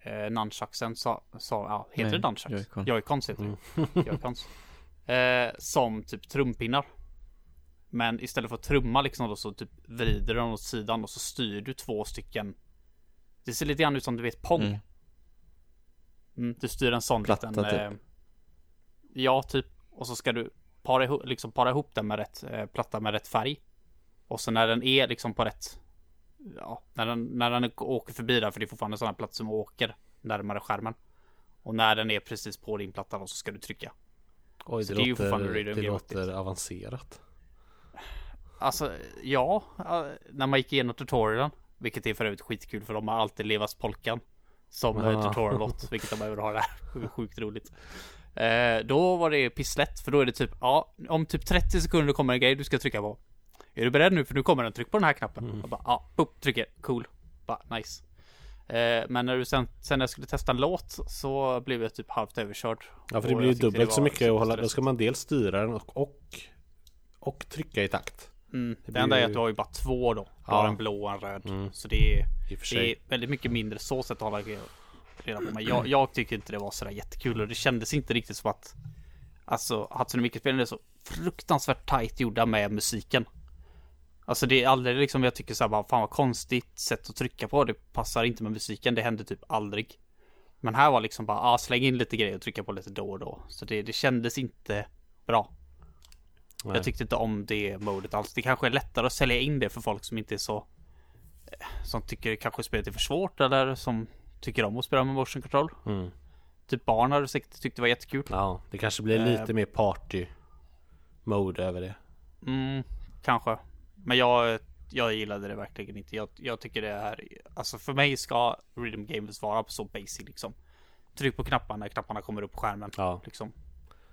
eh, nunchucksen så, så, ja, heter Nej, det nunchucks? Joy-Con. Joy-Cons heter det. Joy-Cons. Eh, som typ trumpinnar. Men istället för att trumma liksom då så typ vrider du dem åt sidan och så styr du två stycken. Det ser lite grann ut som du vet Pong. Mm. Mm, du styr en sån Platta, liten... typ. Eh, ja, typ. Och så ska du para ihop, liksom para ihop den med rätt eh, platta med rätt färg. Och så när den är liksom på rätt... Ja, när den, när den åker förbi där, för det är fortfarande sådana platser som åker närmare skärmen. Och när den är precis på din platta då så ska du trycka. Oj, Så det, det låter, det låter avancerat. Alltså, ja. eh, När man gick igenom tutorialen. Vilket är för övrigt skitkul för de har alltid levas polkan. Som Ah. ah. tutorial-låt. Vilket de även har där. Sjukt roligt. Eh, då var det pisslätt. För då är det typ, ja. Om typ 30 sekunder kommer en grej du ska trycka på. Är du beredd nu? För nu kommer den. Tryck på den här knappen. Jag bara, ja. Boop, trycker. Cool. Bara, nice. Eh, men när du sen, sen när jag skulle testa en låt så blev jag typ halvt överkörd. Ja, för det blir ju dubbelt så mycket att hålla. Då ska man dels styra den och, och, och trycka i takt. Mm. Det, enda är ju- att du har ju bara två då. Du Ja. har en blå och en röd. Mm. Så det är, det är väldigt mycket mindre så sätt att hålla reda på. Men jag, jag tycker inte det var sådär jättekul och det kändes inte riktigt som att Alltså Hatsune Miku-spelen är så fruktansvärt tight gjorda med musiken. Alltså det är aldrig liksom jag tycker såhär bara fan vad konstigt sätt att trycka på. Det passar inte med musiken. Det händer typ aldrig. Men här var liksom bara ah, släng in lite grejer och trycka på lite då och då. Så det, det kändes inte bra. Nej. Jag tyckte inte om det modet alls. Det kanske är lättare att sälja in det för folk som inte är så eh, Som tycker kanske spelet är för svårt eller som tycker om att spela med motion control. Mm. Typ barn hade säkert tyckt det var jättekul. Ja, det kanske blir Eh. lite mer party mode över det. Mm, kanske. Men jag, jag gillade det verkligen inte. Jag, jag tycker det är, alltså för mig ska Rhythm Games vara så basic liksom. Tryck på knapparna när knapparna kommer upp på skärmen. Ja. Liksom.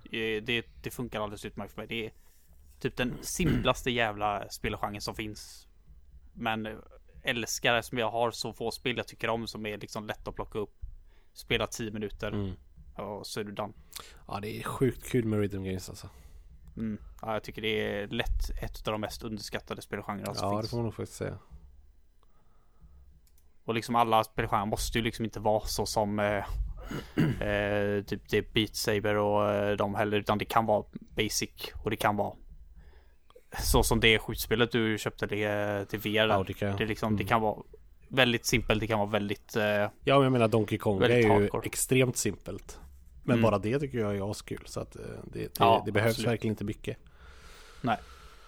Eh, Det, det funkar alldeles utmärkt för mig. Det är typ den simplaste jävla spelgenren som finns. Men eh, älskar som jag har så få spel jag tycker om som är liksom lätt att plocka upp. Spela 10 minuter Mm. och så är du done. Ja, det är sjukt kul med rhythm games alltså. Mm. Ja, jag tycker det är lätt ett av de mest underskattade spelgenrerna som Ja, finns. det får man nog faktiskt säga. Och liksom alla spelgenrer måste ju liksom inte vara så som eh, eh, typ det Beat Saber och eh, de heller. Utan det kan vara basic och det kan vara så som det skjutspelet du köpte det till VR. Ja, det kan- det, liksom, det mm. kan vara väldigt simpelt. Det kan vara väldigt eh, Ja, men jag menar Donkey Kong Väldigt är ju hardcore. extremt simpelt. Men Mm. bara det tycker jag är askul. Så att eh, det, det, Ja, det behövs absolut. verkligen inte mycket. Nej.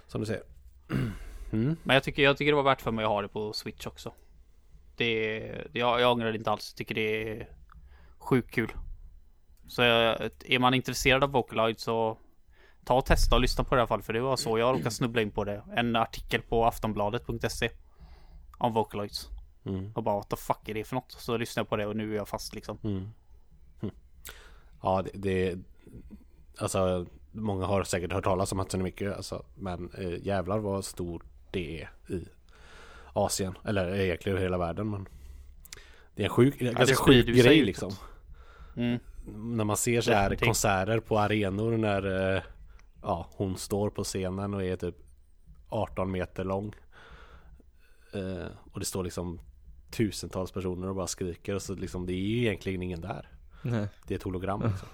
Som du säger. Mm. Men jag tycker, jag tycker det var värt för mig att ha det på Switch också. Det, jag, jag ångrar det inte alls. Jag tycker det är sjukt kul. Så är man intresserad av Vocaloid så ta och testa och lyssna på det i alla fall. För det var så jag råkade snubbla in på det. En artikel på aftonbladet.se om Vocaloids. Mm. Och bara what the fuck är det för något? Så lyssnade jag på det och nu är jag fast liksom. Mm. Mm. Ja, det, det... Alltså, många har säkert hört talas om Hatsune Miku. Alltså, men eh, jävlar vad stor det är i Asien. Eller egentligen över hela världen. Men det är en sjuk, ganska det sjuk grej liksom. Mm. När man ser så här konserter på arenor när eh, ja, hon står på scenen och är typ 18 meter lång. Eh, och det står liksom tusentals personer och bara skriker och så liksom det är ju egentligen ingen där. Nej. Det är ett hologram liksom.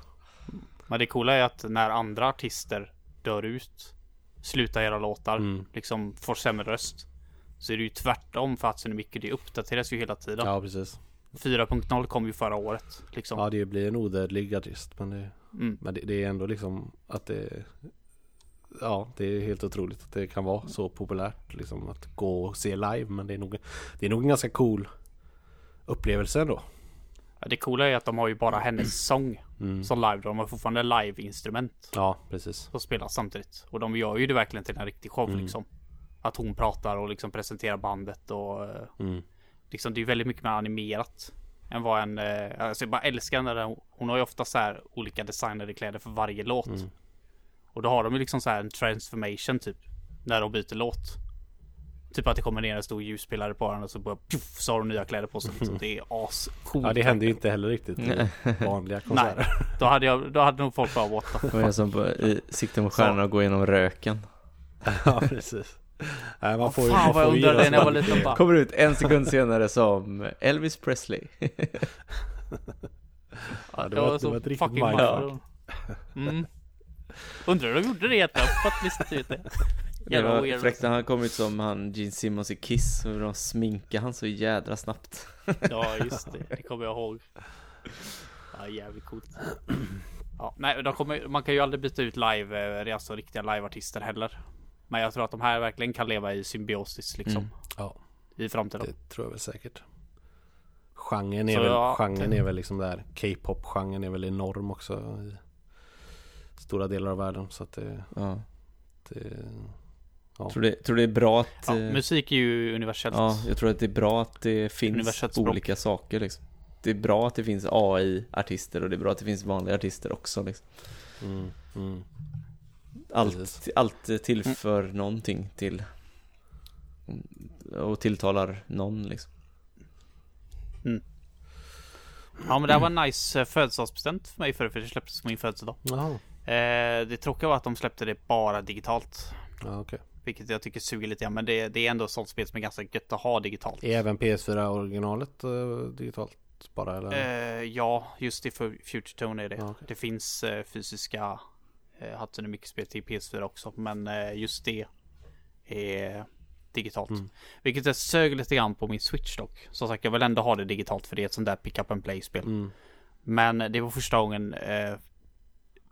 Men det coola är att när andra artister dör ut, slutar göra låtar, Mm. liksom får sämre röst. Så är det ju tvärtom för Hatsune Miku. Det uppdateras ju hela tiden. Ja precis. 4.0 kom ju förra året. Liksom. Ja det blir en odödlig artist men det, Mm. men det, det är ändå liksom att det Ja det är helt otroligt att det kan vara så populärt liksom att gå och se live men det är nog Det är nog en ganska cool upplevelse ändå. Ja, Det coola är att de har ju bara hennes sång Mm. som live. De har fortfarande live-instrument Ja precis. som spelas samtidigt. Och de gör ju det verkligen till en riktig show Mm. liksom. Att hon pratar och liksom presenterar bandet och eh, Mm. liksom det är väldigt mycket mer animerat. Än vad en, eh, alltså jag bara älskar när den, hon har ju ofta så här olika designade kläder för varje låt. Och då har de ju liksom så här en transformation typ. När de byter låt. Typ att det kommer ner en stor ljusspelare på den och så bara puff, så har de nya kläder på sig. Liksom. Det är ascoolt. Ja det händer ju inte heller riktigt i vanliga konserter. Då hade, jag, då hade nog folk bara what the Det var som på, i sikte mot stjärnorna och gå igenom röken. ja precis. Nej, man får ju, Fan man vad jag får undrade gilla när jag var liten bara. Kommer ut en sekund senare som Elvis Presley. Ja, det var, var det så var ett riktigt mindfuck. Mm. Undrar hur de gjorde det har faktiskt inte det. Det Jävla var weird. fräckt när han kom ut som han Gene Simmons i Kiss och de sminkade han så jädra snabbt. Ja just det, det kommer jag ihåg. Ja jävligt coolt. Ja, nej, de kommer, man kan ju aldrig byta ut live, eh, alltså riktiga liveartister heller. Men jag tror att de här verkligen kan leva i symbiosis liksom. Mm. Ja, I framtiden. det tror jag väl säkert. Genren är, Så väl, ja, genren är väl liksom där. K-pop-genren är väl enorm också stora delar av världen. Så att det, Ja. det Tror, det, tror det är bra att... Ja, eh, musik är ju universellt. Ja, jag tror att det är bra att det finns olika saker liksom. Det är bra att det finns AI-artister och det är bra att det finns vanliga artister också liksom. mm, mm. Allt, Precis. allt tillför någonting till och tilltalar någon liksom. Ja men det här var en nice eh, födelsedagspresent för mig för för det släpptes på min födelsedag. Jaha, Eh, det tråkiga var att de släppte det bara digitalt. ja okej. Vilket jag tycker suger lite grann. Men det, det är ändå ett sånt spel som är ganska gött att ha digitalt. Är även PS4 originalet uh, digitalt bara eller? Uh, ja, just det för Future Tone är det. Ja, okay. Det finns uh, fysiska uh, Hatsune Miku-spel till PS4 också. Men uh, just det är digitalt. Mm. Vilket jag sög lite grann på min Switch dock. Som sagt, jag vill ändå ha det digitalt för det är ett sånt där pick up and play-spel. Mm. Men det var första gången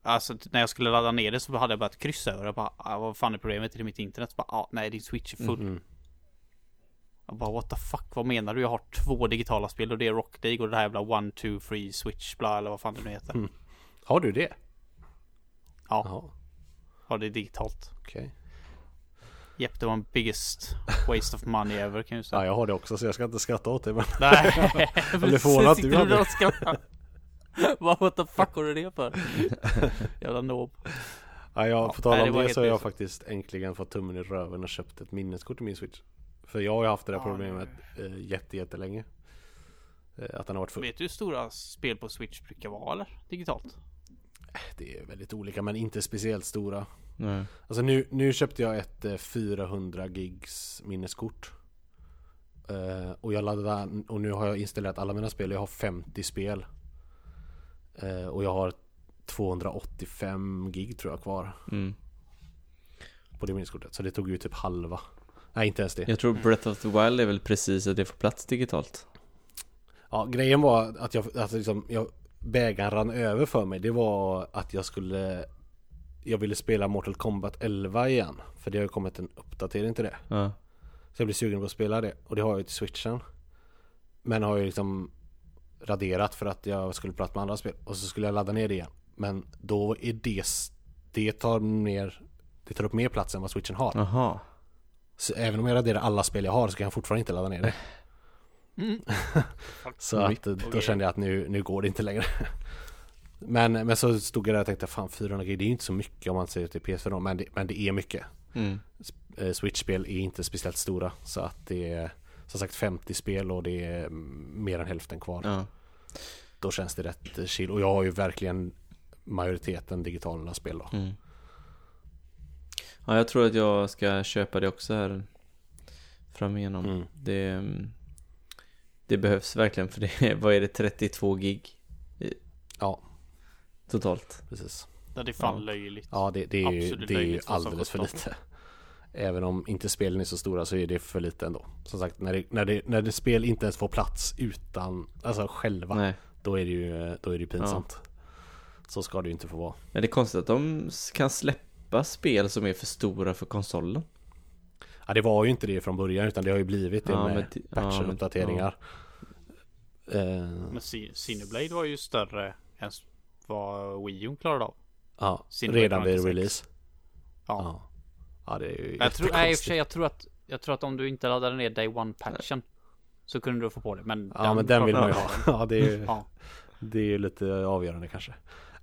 Alltså när jag skulle ladda ner det så hade jag börjat kryssa över det. bara, ah, vad fan är problemet? i mitt internet? Så bara, ah, nej din switch är full. Mm. Jag bara what the fuck, vad menar du? Jag har två digitala spel och det är Rock League och det här jävla one, two, free switch bla eller vad fan det nu heter. Mm. Har du det? Ja. Jaha. Har det digitalt. Okej. Okay. Japp, det var en biggest waste of money ever kan jag säga. Ja, jag har det också så jag ska inte skratta åt det men... Nej, jag blev förvånad att du hade What the fuck har du det för? Jävla nob. Ja, jag, på tal om det, det så har jag faktiskt äntligen fått tummen i röven och köpt ett minneskort i min switch. För jag har ju haft det där ja, problemet äh, jätte, jättelänge. Äh, att den har varit full. Vet du hur stora spel på switch brukar vara eller? Digitalt? Äh, det är väldigt olika men inte speciellt stora. Nej. Alltså nu, nu köpte jag ett 400 gigs minneskort. Och jag laddade och nu har jag installerat alla mina spel. Jag har 50 spel. Uh, och jag har 285 gig tror jag kvar. Mm. På det minneskortet. Så det tog ju typ halva. Nej, inte ens det. Jag tror Breath of the Wild är väl precis att det får plats digitalt. Ja, grejen var att jag, att liksom, jag bägaren rann över för mig. Det var att jag skulle jag ville spela Mortal Kombat 11 igen. För det har ju kommit en uppdatering till det. Ja. Så jag blev sugen på att spela det. Och det har jag ju till switchen. Men har ju liksom raderat för att jag skulle prata med andra spel. Och så skulle jag ladda ner det igen. Men då är det, det tar mer, det tar upp mer plats än vad switchen har. Aha. Så även om jag raderar alla spel jag har så kan jag fortfarande inte ladda ner det. Mm. så att, då kände jag att nu, nu går det inte längre. men, men så stod jag där och tänkte fan 400 g det är ju inte så mycket om man ser till PS4 då, men det, men det är mycket. Mm. Eh, Switch-spel är inte speciellt stora så att det är som sagt 50 spel och det är mer än hälften kvar. Ja. Då känns det rätt chill och jag har ju verkligen majoriteten digitala spel då. Mm. Ja, jag tror att jag ska köpa det också här framigenom. Mm. Det, det behövs verkligen för det, vad är det, 32 gig? Ja. Totalt. Precis. Ja, det är fan ja. löjligt. Ja, det, det är ju, det är ju alldeles för lite. Även om inte spelen är så stora så är det för lite ändå. Som sagt, när det, när det, när det spel inte ens får plats utan, alltså själva, Nej. då är det ju, då är det pinsamt. Ja. Så ska det ju inte få vara. Men det är konstigt att de kan släppa spel som är för stora för konsolen. Ja, det var ju inte det från början utan det har ju blivit det ja, med patcher och uppdateringar. Ja. Uh, men Cineblade var ju större än vad Wii U klarade av. Ja, redan vid release. Ja. ja. Ja det är ju jag tror, nej, i och för sig, jag tror att Jag tror att om du inte laddade ner Day One patchen Så kunde du få på det men Ja men den vill man ju ha. Ja det är ju ja. Det är ju lite avgörande kanske.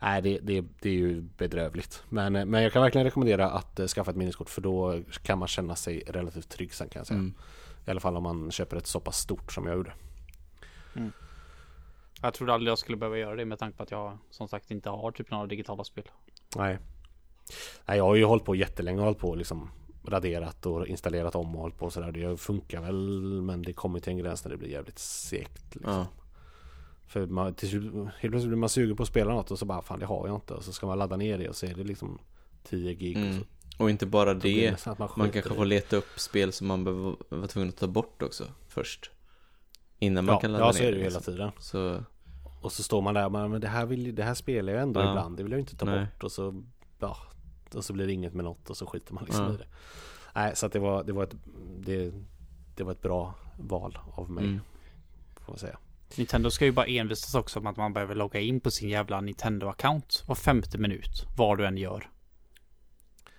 Nej det, det, det är ju bedrövligt. Men, men jag kan verkligen rekommendera att uh, skaffa ett minneskort för då kan man känna sig relativt trygg sen kan jag säga. Mm. I alla fall om man köper ett så pass stort som jag gjorde. Mm. Jag trodde aldrig jag skulle behöva göra det med tanke på att jag som sagt inte har typ några digitala spel. Nej Nej, jag har ju hållit på jättelänge och hållit på liksom raderat och installerat om och hållit på sådär. Det funkar väl men det kommer till en gräns när det blir jävligt segt. Liksom. Ja. För man, till, helt plötsligt blir man sugen på att spela något och så bara fan det har jag inte. Och så ska man ladda ner det och så är det liksom 10 gig. Mm. Och, och inte bara det. Man, man kanske får leta upp spel som man behöver vara tvungen att ta bort också först. Innan man ja, kan ladda ja, ner. Ja så är det ju hela tiden. Så... Och så står man där men det här, vill, det här spelar jag ändå ja. ibland. Det vill jag inte ta Nej. bort. Och så ja, och så blir det inget med något och så skiter man liksom mm. i det. Nej, så att det var, det var ett, det, det var ett bra val av mig. Mm. Får man säga. Nintendo ska ju bara envisas också om att man behöver logga in på sin jävla Nintendo-account var femte minut, vad du än gör.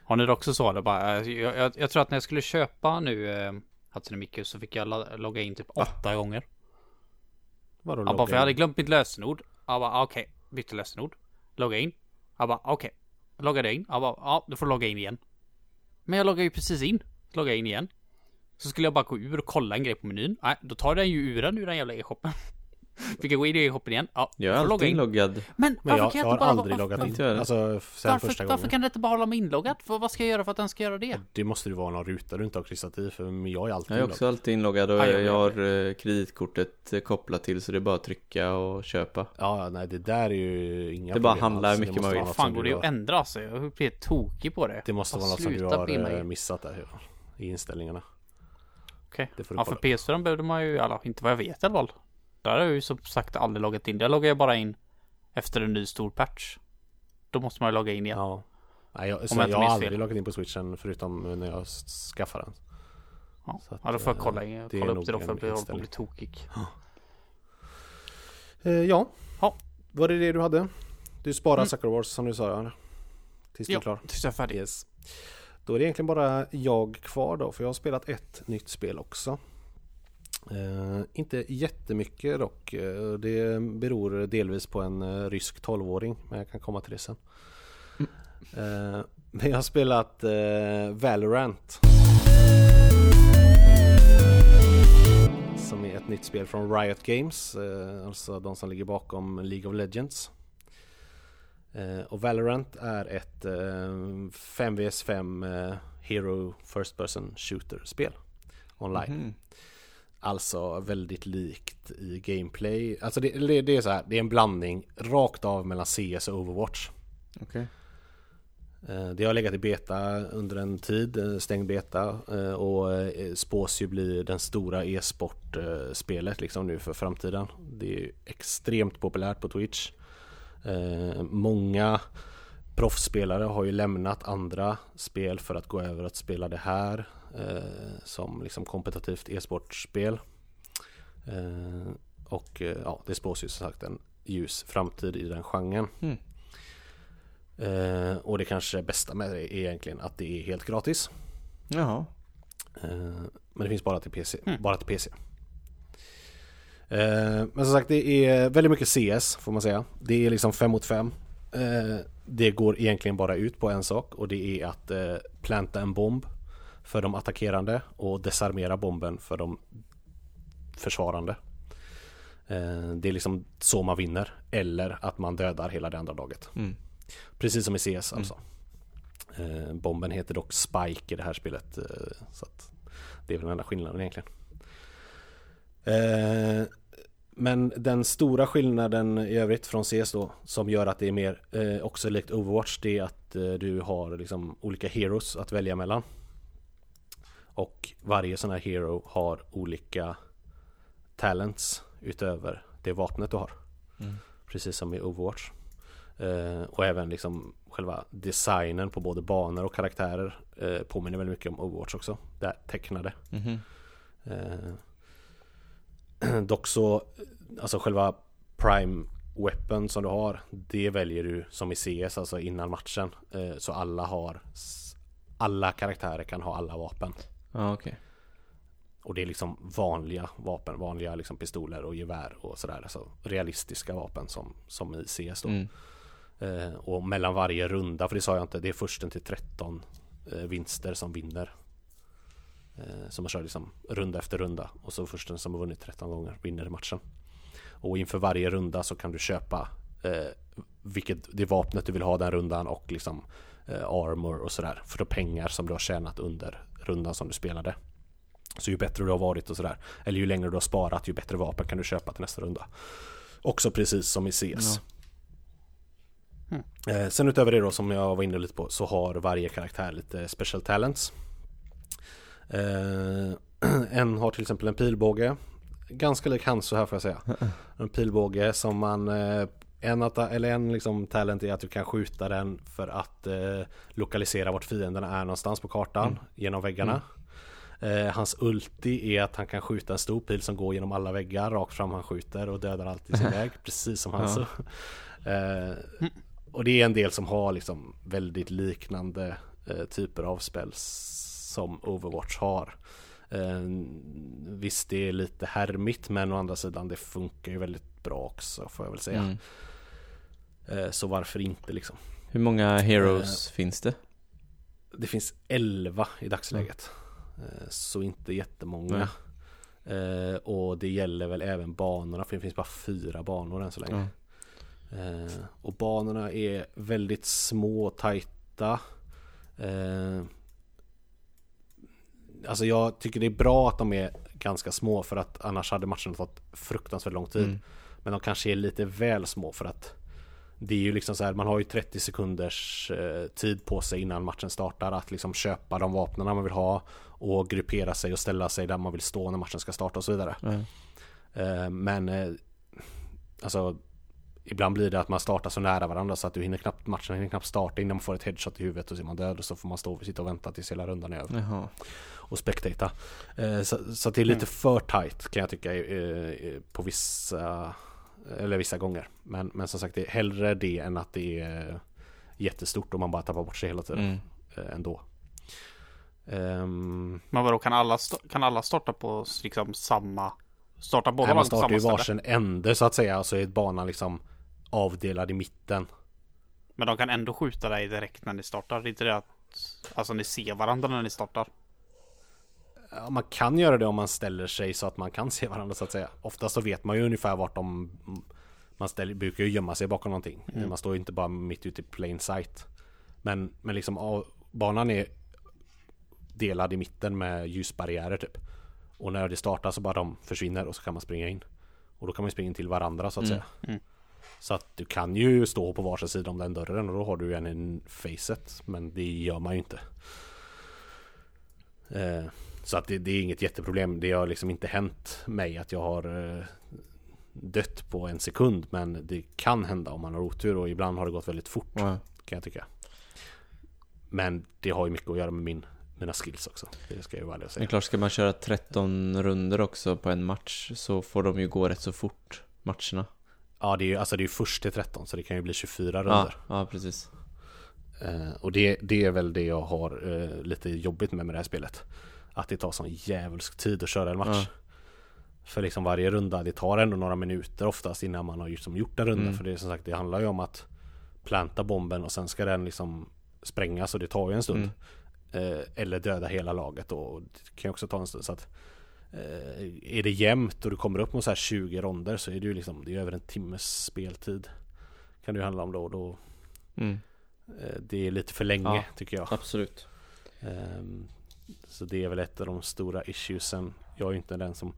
Har ni det också så? Eller bara, eh, jag, jag, jag, tror att när jag skulle köpa nu eh, Hatsune Miku så fick jag logga in typ åtta ah. gånger. Vadå logga bara, för jag hade glömt mitt lösenord. Jag bara, okej, okay, bytte lösenord. Logga in. Jag bara, okej, okay, Loggade in. Jag bara, ja, du får logga in igen. Men jag loggade ju precis in. Logga in igen. Så skulle jag bara gå ur och kolla en grej på menyn. Nej, då tar den ju ur den ur den jävla e-shoppen. Vi kan gå in i shoppen igen. Ja, Jag är alltid in. inloggad. Men, Men jag, kan jag jag har bara... aldrig varför, loggat in. Alltså sen varför, första varför kan det inte bara hålla mig inloggad? För vad ska jag göra för att den ska göra det? Det måste ju vara någon ruta du inte har kryssat i för jag är alltid Jag är inloggad. också alltid inloggad och Ja, jag jag har eh, kreditkortet eh, kopplat till så det är bara att trycka och köpa. Ja, nej det där är ju inga Det bara problem handlar alls. mycket vill. något Fan går du det att ändra alltså? Jag blir tokig på det. Det måste vara något som du har eh, missat där i inställningarna. Okej. Du Ja för kolla. PS4 behövde man ju, alla, inte vad jag vet i alla fall. Där har jag ju som sagt aldrig loggat in. Där loggar jag bara in efter en ny stor patch. Då måste man ju logga in igen. Ja. Nej, jag, jag jag, har aldrig fel. loggat in på switchen förutom när jag skaffade den. Ja, Så att, ja då får jag eh, kolla, in- det är kolla upp det då för att jag håller på att bli tokig. Eh, ja. Ja. Var det det du hade? Du sparar Mm. Sucker Wars som du sa ja. Tills du är klar. tills jag är färdig. Yes. Då är det egentligen bara jag kvar då, för jag har spelat ett nytt spel också. Eh, inte jättemycket dock. Eh, det beror delvis på en eh, rysk 12-åring, men jag kan komma till det sen. Eh, men jag har spelat eh, Valorant. Som är ett nytt spel från Riot Games, eh, alltså de som ligger bakom League of Legends. Eh, och Valorant är ett eh, 5vs5 eh, Hero First Person Shooter-spel online. Mhm. Alltså väldigt likt i gameplay. Alltså det, det, det är så här, det är en blandning rakt av mellan CS och Overwatch. Okej. Eh, Det har legat i beta under en tid, eh, stängd beta eh, och spås ju bli den stora e-sport-spelet liksom nu för framtiden. Det är extremt populärt på Twitch. Många proffsspelare har ju lämnat andra spel för att gå över att spela det här som liksom kompetitivt e-sportspel. Eh, Och eh, ja, det spås ju som sagt en ljus framtid i den genren. Mm. Eh, och det kanske bästa med det är egentligen att det är helt gratis. Jaha. Eh, men det finns bara till PC. Mm. Bara till PC. Eh, men som sagt det är väldigt mycket CS får man säga. Det är liksom 5 mot 5. Eh, det går egentligen bara ut på en sak och det är att eh, planta en bomb för de attackerande och desarmera bomben för de försvarande. Eh, det är liksom så man vinner. Eller att man dödar hela det andra laget. Mm. Precis som i CS alltså. Eh, bomben heter dock Spike i det här spelet. Eh, så att det är väl den enda skillnaden egentligen. Men den stora skillnaden i övrigt från CS då som gör att det är mer också likt Overwatch det är att du har liksom olika heroes att välja mellan. Och varje sån här hero har olika talents utöver det vapnet du har. Mm. Precis som i Overwatch. Eh, och även liksom själva designen på både banor och karaktärer eh, påminner väldigt mycket om Overwatch också. Det här tecknade. Mhm. Eh, dock så, alltså själva Prime Weapon som du har, det väljer du som i CS, alltså innan matchen. Eh, så alla har, alla karaktärer kan ha alla vapen. Ja, okej. Och det är liksom vanliga vapen, vanliga liksom pistoler och gevär och sådär. Alltså realistiska vapen som, som i CS då. Mm. Eh, och mellan varje runda, för det sa jag inte, det är försten till 13 eh, vinster som vinner. Eh, så man kör liksom runda efter runda och så försten som har vunnit 13 gånger vinner matchen. Och inför varje runda så kan du köpa eh, vilket det vapnet du vill ha den rundan och liksom armor och sådär för de pengar som du har tjänat under rundan som du spelade. Så ju bättre du har varit och sådär, eller ju längre du har sparat, ju bättre vapen kan du köpa till nästa runda. Också precis som i CS. Ja. Eh, sen utöver det då som jag var inne lite på så har varje karaktär lite special talents. Eh, en har till exempel en pilbåge. Ganska lik Hanso här får jag säga. En pilbåge som man eh, en, att, eller en liksom talent är att du kan skjuta den för att eh, lokalisera vart fienderna är någonstans på kartan Mm. genom väggarna. Eh, hans ulti är att han kan skjuta en stor pil som går genom alla väggar rakt fram han skjuter och dödar alltid sin väg precis som Hanso. Eh, och det är en del som har liksom väldigt liknande eh, typer av spel som Overwatch har. Eh, visst det är lite härmigt men å andra sidan det funkar ju väldigt bra också får jag väl säga. Mm. Eh, så varför inte liksom. Hur många heroes finns det? Det finns 11 i dagsläget. Eh, så inte jättemånga. Eh, och det gäller väl även banorna för det finns bara fyra banor än så länge. Mm. Eh, och banorna är väldigt små och tajta. Eh, alltså jag tycker det är bra att de är ganska små för att annars hade matchen fått fruktansvärt lång tid. Mm. Men de kanske är lite väl små för att det är ju liksom så här, man har ju 30 sekunders eh, tid på sig innan matchen startar att liksom köpa de vapnen man vill ha och gruppera sig och ställa sig där man vill stå när matchen ska starta och så vidare. Mm. Eh, men eh, alltså Ibland blir det att man startar så nära varandra så att du hinner knappt, matchen hinner knappt starta innan man får ett headshot i huvudet och så är man död och så får man stå och sitta och vänta tills hela rundan är över Jaha. och spectata. Så, så att det är lite Mm. för tight kan jag tycka på vissa eller vissa gånger. Men, men som sagt det är hellre det än att det är jättestort och man bara tappar bort sig hela tiden Mm. eh, ändå. Ehm, Men vadå, kan alla, kan alla starta på liksom samma... Starta båda man startar ju samma ställe? varsin ände så att säga och så är banan liksom avdelad i mitten. Men de kan ändå skjuta dig direkt när ni startar. Det är inte det att... Alltså ni ser varandra när ni startar. Man kan göra det om man ställer sig så att man kan se varandra så att säga. Oftast så vet man ju ungefär vart de... Man ställer, brukar ju gömma sig bakom någonting. Mm. Man står ju inte bara mitt ute i plain sight. Men, men liksom av- banan är delad i mitten med ljusbarriärer typ. Och när det startar så bara de försvinner och så kan man springa in. Och då kan man springa in till varandra så att Mm. säga. Mm. Så att du kan ju stå på varsin sida om den dörren och då har du en i facet. Men det gör man ju inte. Eh, så att det, det är inget jätteproblem. Det har liksom inte hänt mig att jag har eh, dött på en sekund. Men det kan hända om man har otur och ibland har det gått väldigt fort Ja. kan jag tycka. Men det har ju mycket att göra med min, mina skills också. Det ska jag ju vara säga. klart, ska man köra 13 runder också på en match så får de ju gå rätt så fort, matcherna. Ja, det är ju alltså det är först till 13 så det kan ju bli 24 Ja, runder. ja, precis. Eh, och det, det är väl det jag har eh, lite jobbigt med med det här spelet. Att det tar sån djävulsk tid att köra en match. Ja. För liksom varje runda, det tar ändå några minuter oftast innan man har just, som gjort en runda. Mm. För det är som sagt, det handlar ju om att planta bomben och sen ska den liksom sprängas och det tar ju en stund. Mm. Eh, eller döda hela laget och det kan ju också ta en stund. Så att eh, är det jämnt och du kommer upp mot så här 20 ronder så är det ju liksom, det är över en timmes speltid. Kan det ju handla om då. då Mm. eh, det är lite för länge Ja. tycker jag. Absolut. Så det är väl ett av de stora issuesen. Jag är ju inte den som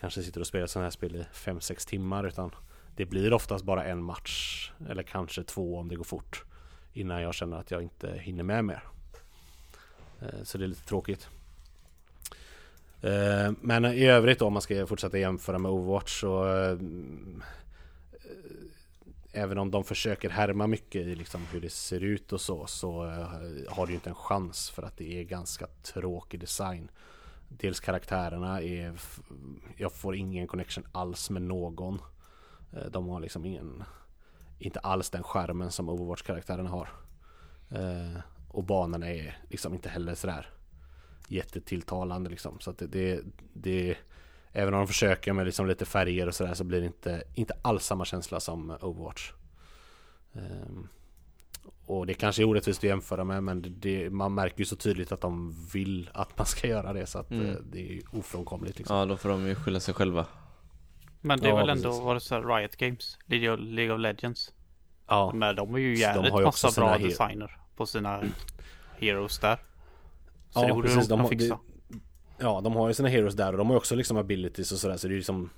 kanske sitter och spelar sådana här spel i 5-6 timmar utan det blir oftast bara en match eller kanske två om det går fort innan jag känner att jag inte hinner med mer. Eh, så det är lite tråkigt. Eh, men i övrigt då om man ska fortsätta jämföra med Overwatch så eh, Även om de försöker härma mycket i liksom hur det ser ut och så Så eh, har du inte en chans för att det är ganska tråkig design. Dels karaktärerna är Jag får ingen connection alls med någon. Eh, de har liksom ingen Inte alls den skärmen som Overwatch-karaktärerna har. Eh, och banorna är liksom inte heller sådär Jättetilltalande liksom. Så att det, det, det Även om de försöker med liksom lite färger och sådär så blir det inte, inte alls samma känsla som Overwatch. Ehm, och det kanske är orättvist att jämföra med men det, det, man märker ju så tydligt att de vill att man ska göra det så att Mm. eh, det är ju ofrånkomligt liksom. Ja, då får de ju skylla sig själva. Men det är Ja, väl ändå precis. varit så här Riot Games, League of, League of Legends. Ja, Men de är ju de jävligt har ju också massa bra designer på sina heroes där. Så Ja, det borde precis. de De fixa ja, de har ju sina heroes där och de har ju också liksom abilities och sådär så det är ju liksom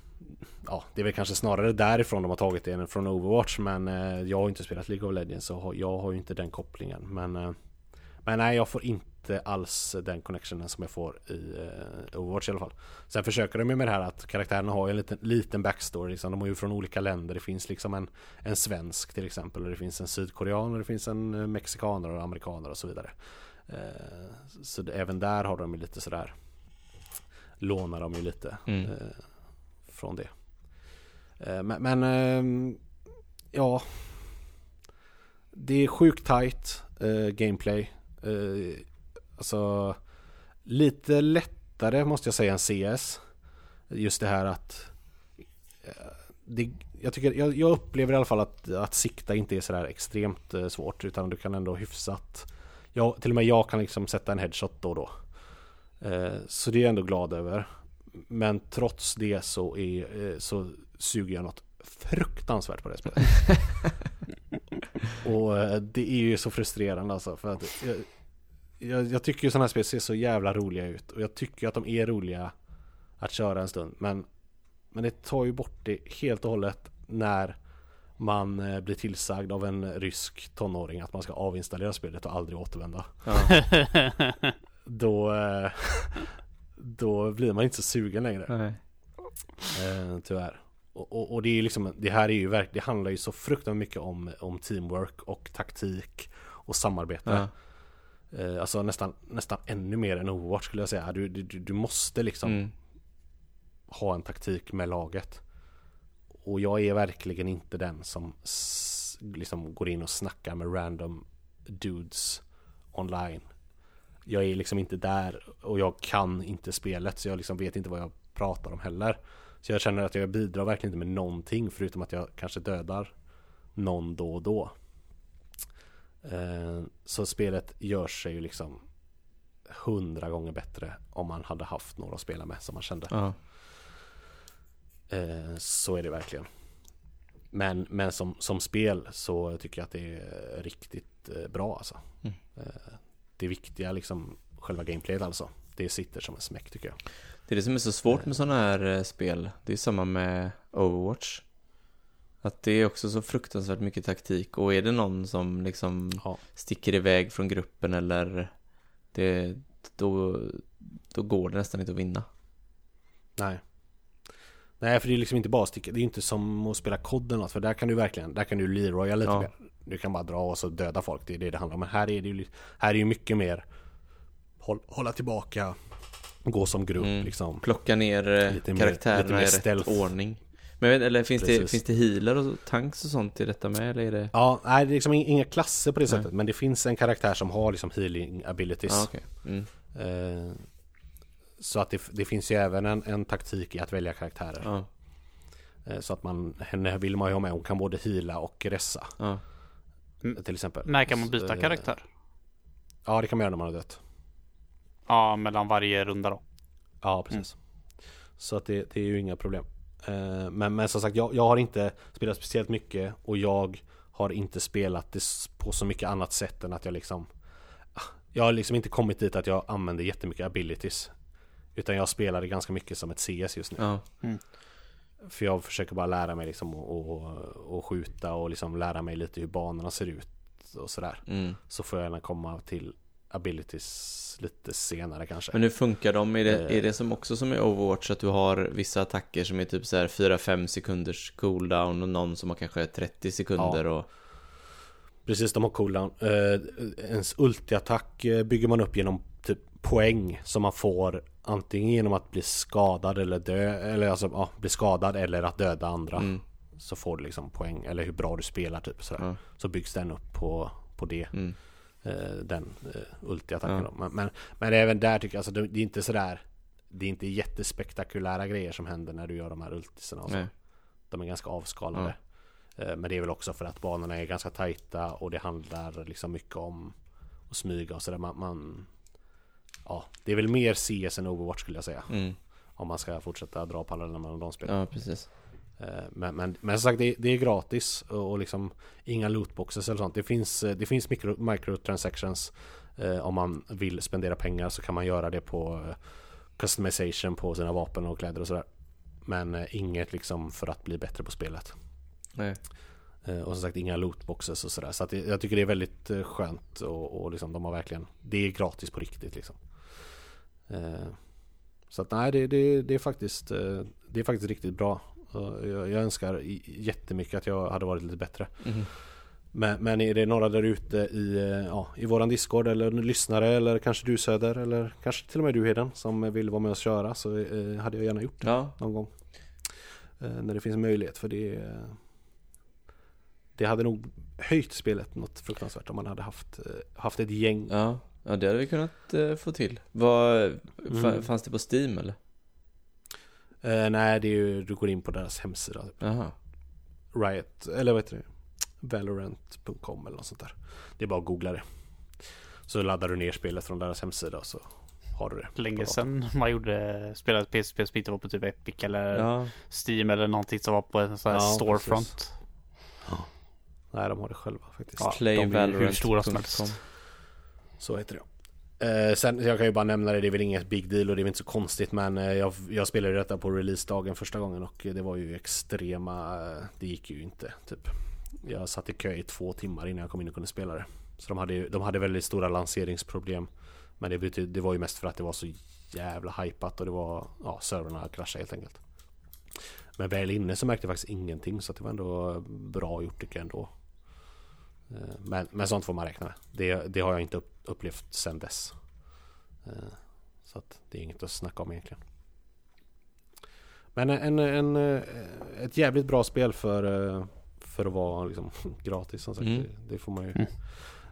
Ja, det är väl kanske snarare därifrån de har tagit det än från Overwatch men eh, jag har ju inte spelat League of Legends så jag har ju inte den kopplingen men eh, Men nej, jag får inte alls den connectionen som jag får i eh, Overwatch i alla fall. Sen försöker de ju med det här att karaktärerna har ju en liten, liten backstory liksom. De är ju från olika länder. Det finns liksom en, en svensk till exempel och det finns en sydkorean och det finns en eh, mexikaner och amerikaner och så vidare. Eh, Så det, även där har de ju lite sådär Lånar de ju lite Mm. eh, från det. Eh, Men, men ehm, ja. Det är sjukt tight eh, gameplay. Eh, Alltså Lite lättare måste jag säga än CS Just det här att det, jag, tycker, jag, jag upplever i alla fall att, att sikta inte är sådär extremt svårt utan du kan ändå hyfsat jag, Till och med jag kan liksom sätta en headshot då och då Så det är jag ändå glad över men trots det så, är, eh, så suger jag något fruktansvärt på det spelet. och eh, det är ju så frustrerande alltså. För att jag, jag, jag tycker ju sådana här spel ser så jävla roliga ut. Och jag tycker att de är roliga att köra en stund. Men, men det tar ju bort det helt och hållet när man eh, blir tillsagd av en rysk tonåring att man ska avinstallera spelet och aldrig återvända. Ja. Då, eh, då blir man inte så sugen längre. Nej. Eh, tyvärr. Och, och, och det är liksom, det här är ju verkligen, det handlar ju så fruktansvärt mycket om, om teamwork och taktik och samarbete. Ja. Eh, alltså nästan, nästan ännu mer än Overwatch skulle jag säga. Du, du, du måste liksom Mm. ha en taktik med laget. Och jag är verkligen inte den som liksom går in och snackar med random dudes online. Jag är liksom inte där och jag kan inte spelet så jag liksom vet inte vad jag pratar om heller. Så jag känner att jag bidrar verkligen inte med någonting förutom att jag kanske dödar någon då och då. Eh, Så spelet gör sig ju liksom hundra gånger bättre om man hade haft några att spela med som man kände. Ja. Eh, Så är det verkligen. Men, men som, som spel så tycker jag att det är riktigt eh, bra alltså. Mm. Det viktiga liksom själva gameplayet alltså. Det sitter som en smäck tycker jag. Det är det som är så svårt med sådana här eh, spel. Det är samma med Overwatch. Att det är också så fruktansvärt mycket taktik. Och är det någon som liksom Ja. sticker iväg från gruppen eller det, då, då går det nästan inte att vinna. Nej. Nej för det är liksom inte bara sticka. Det är inte som att spela kod eller något. För där kan du verkligen, där kan du Leroya lite Ja. mer. Du kan bara dra och så döda folk. Det är det det handlar om. Men här är det ju, här är ju mycket mer håll, hålla tillbaka. Gå som grupp Mm. liksom. Plocka ner eh, Lite mer- karaktärerna i rätt ordning. Men vet, eller finns det, Precis. finns det healer och tanks och sånt i detta med eller är det? Ja, nej det är liksom ing- inga klasser på det Nej. sättet. Men det finns en karaktär som har liksom healing abilities. Ja, okej. Mm. Eh, Så att det, det finns ju även en, en taktik i att välja karaktärer. Ja, Eh, Så att man, henne vill man ju ha med. Hon kan både heala och ressa. ja. Till exempel. När kan man byta Så, eh, karaktär? Ja, det kan man göra när man har dött. Ja, mellan varje runda då. Ja, precis. Så att det, det är ju inga problem. Eh, Men, men som sagt, jag, jag har inte spelat speciellt mycket och jag har inte spelat det på så mycket annat sätt än att jag liksom ah, Jag har liksom inte kommit dit att jag använder jättemycket abilities Utan jag spelar det ganska mycket som ett CS just nu ja. För jag försöker bara lära mig liksom att och, och skjuta och liksom lära mig lite hur banorna ser ut och sådär Mm. Så får jag gärna komma till abilities lite senare kanske Men hur funkar de? Är det, Eh. är det som också som i Overwatch att du har vissa attacker som är typ så här 4-5 sekunders cooldown och någon som har kanske 30 sekunder och Precis, de har cooldown. Eh, ens ultiattack eh, bygger man upp genom typ poäng som man får antingen genom att bli skadad eller dö, eller alltså ja, bli skadad eller att döda andra. Mm. Så får du liksom poäng, eller hur bra du spelar typ sådär. Ja. Så byggs den upp på, på det. Mm. Eh, den eh, ultiattacken då. Men, men, men även där tycker jag, alltså, det, det är inte sådär Det är inte jättespektakulära grejer som händer när du gör de här ultisarna. De är ganska avskalade. Eh, Men det är väl också för att banorna är ganska tajta och det handlar liksom mycket om att smyga och sådär. Man, man, ja, det är väl mer CS än Overwatch skulle jag säga. Mm. Om man ska fortsätta dra paralleller mellan de spelen. Ja, precis. Eh, Men, men, men som sagt, det, det är gratis och och liksom inga lootboxes eller sånt. Det finns, eh, det finns micro, microtransactions. Eh, om man vill spendera pengar så kan man göra det på eh, customization på sina vapen och kläder och sådär. Men eh, inget liksom för att bli bättre på spelet. Nej. Och som sagt inga lootboxes och sådär. Så att det, jag tycker det är väldigt skönt och, och liksom de har verkligen Det är gratis på riktigt liksom. Eh, Så att nej det, det, det är faktiskt eh, Det är faktiskt riktigt bra. Jag, jag önskar jättemycket att jag hade varit lite bättre. Mhm. Men, men är det några där ute i, eh, ja, i våran Discord eller lyssnare eller kanske du Söder eller kanske till och med du Heden som vill vara med och köra så hade jag gärna gjort det Ja, någon gång. När det finns möjlighet för det Det hade nog höjt spelet något fruktansvärt om man hade haft, haft ett gäng. ja. Ja, det hade vi kunnat eh, få till. Fa- Mm. fanns det på Steam eller? Eh, nej det är ju, du går in på deras hemsida. Typ. Jaha. Riot, eller vad heter det? Valorant.com eller något sånt där. Det är bara att googla det. Så laddar du ner spelet från deras hemsida och så har du det. Länge sedan man gjorde, spelade PC-spel som inte var på typ Epic eller Ja, Steam eller någonting som var på en sån här Ja, storefront. Nej, de har det själva faktiskt. Ja, de är hur stora som helst. Så heter det. Eh, sen, jag kan ju bara nämna det, det är väl inget big deal och det är väl inte så konstigt men eh, jag, jag spelade detta på releasedagen första gången och det var ju extrema, eh, det gick ju inte typ. Jag satt i kö i två timmar innan jag kom in och kunde spela det. Så de hade, de hade väldigt stora lanseringsproblem. Men det, betyd, det var ju mest för att det var så jävla hypat och det var, ja servrarna kraschade helt enkelt. Men väl inne så märkte jag faktiskt ingenting så att det var ändå bra gjort tycker jag ändå. Eh, Men, men sånt får man räkna med. Det, det har jag inte upp, upplevt sen dess. Eh, Så att det är inget att snacka om egentligen. Men en, en, eh, ett jävligt bra spel för, för att vara liksom gratis som sagt. Mm. Det, det får man ju Mm.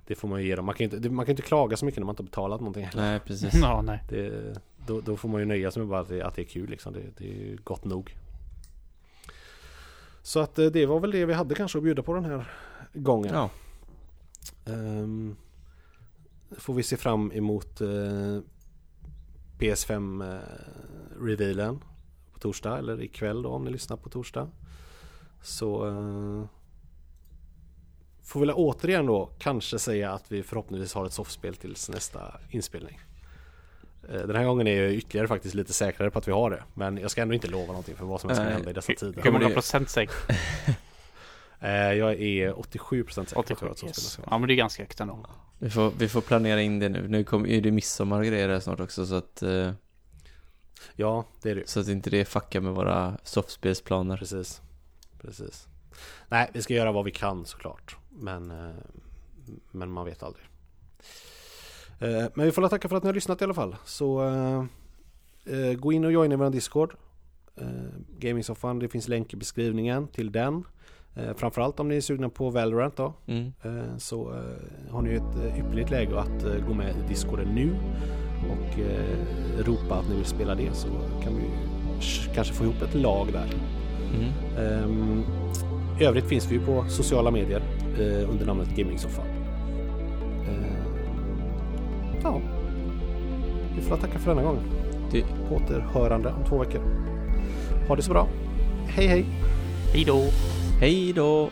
Det får man ju ge dem. Man kan ju inte, man kan inte klaga så mycket när man inte har betalat någonting heller. Nej, precis. Ja, nej. Det, då, då får man ju nöja sig med bara att det, att det är kul liksom. Det, det är ju gott nog. Så att det var väl det vi hade kanske att bjuda på den här gången. Ja, Ehm, får vi se fram emot uh, PS5 uh, revealen på torsdag eller ikväll då om ni lyssnar på torsdag. Så eh, får vi väl återigen då kanske säga att vi förhoppningsvis har ett softspel tills nästa inspelning. Eh, Den här gången är jag ytterligare faktiskt lite säkrare på att vi har det. Men jag ska ändå inte lova någonting för vad som helst kan hända i dessa tider. hur många procent säkert? Eh, Jag är 87% säker på att 87? vi har ett softspel Yes. gång. Ja men det är ganska högt ändå. vi får, vi får planera in det nu. Nu kommer är det midsommar och grejer här snart också så att, eh, Ja, det är det ju. så att inte det fuckar med våra softspelsplaner. Precis. Precis. Nej, vi ska göra vad vi kan såklart. Men, eh, men man vet aldrig. Eh, Men vi får tacka för att ni har lyssnat i alla fall. Så eh, eh, gå in och joina vår Discord. Eh, Gamingsoffan, det finns länk i beskrivningen till den. Eh, Framförallt om ni är sugna på Valorant då. Mm. Eh, Så eh, har ni ett ypperligt läge att gå med i Discorden nu. Och ropa att ni vill spela det så kan vi kanske få ihop ett lag där. Mm. Ehm, I övrigt finns vi på sociala medier under namnet Gamingsoffan. Ehm, ja, vi får tacka för denna gång. Det, återhörande om två veckor. Ha det så bra. Hej hej! Hej då! Hej då!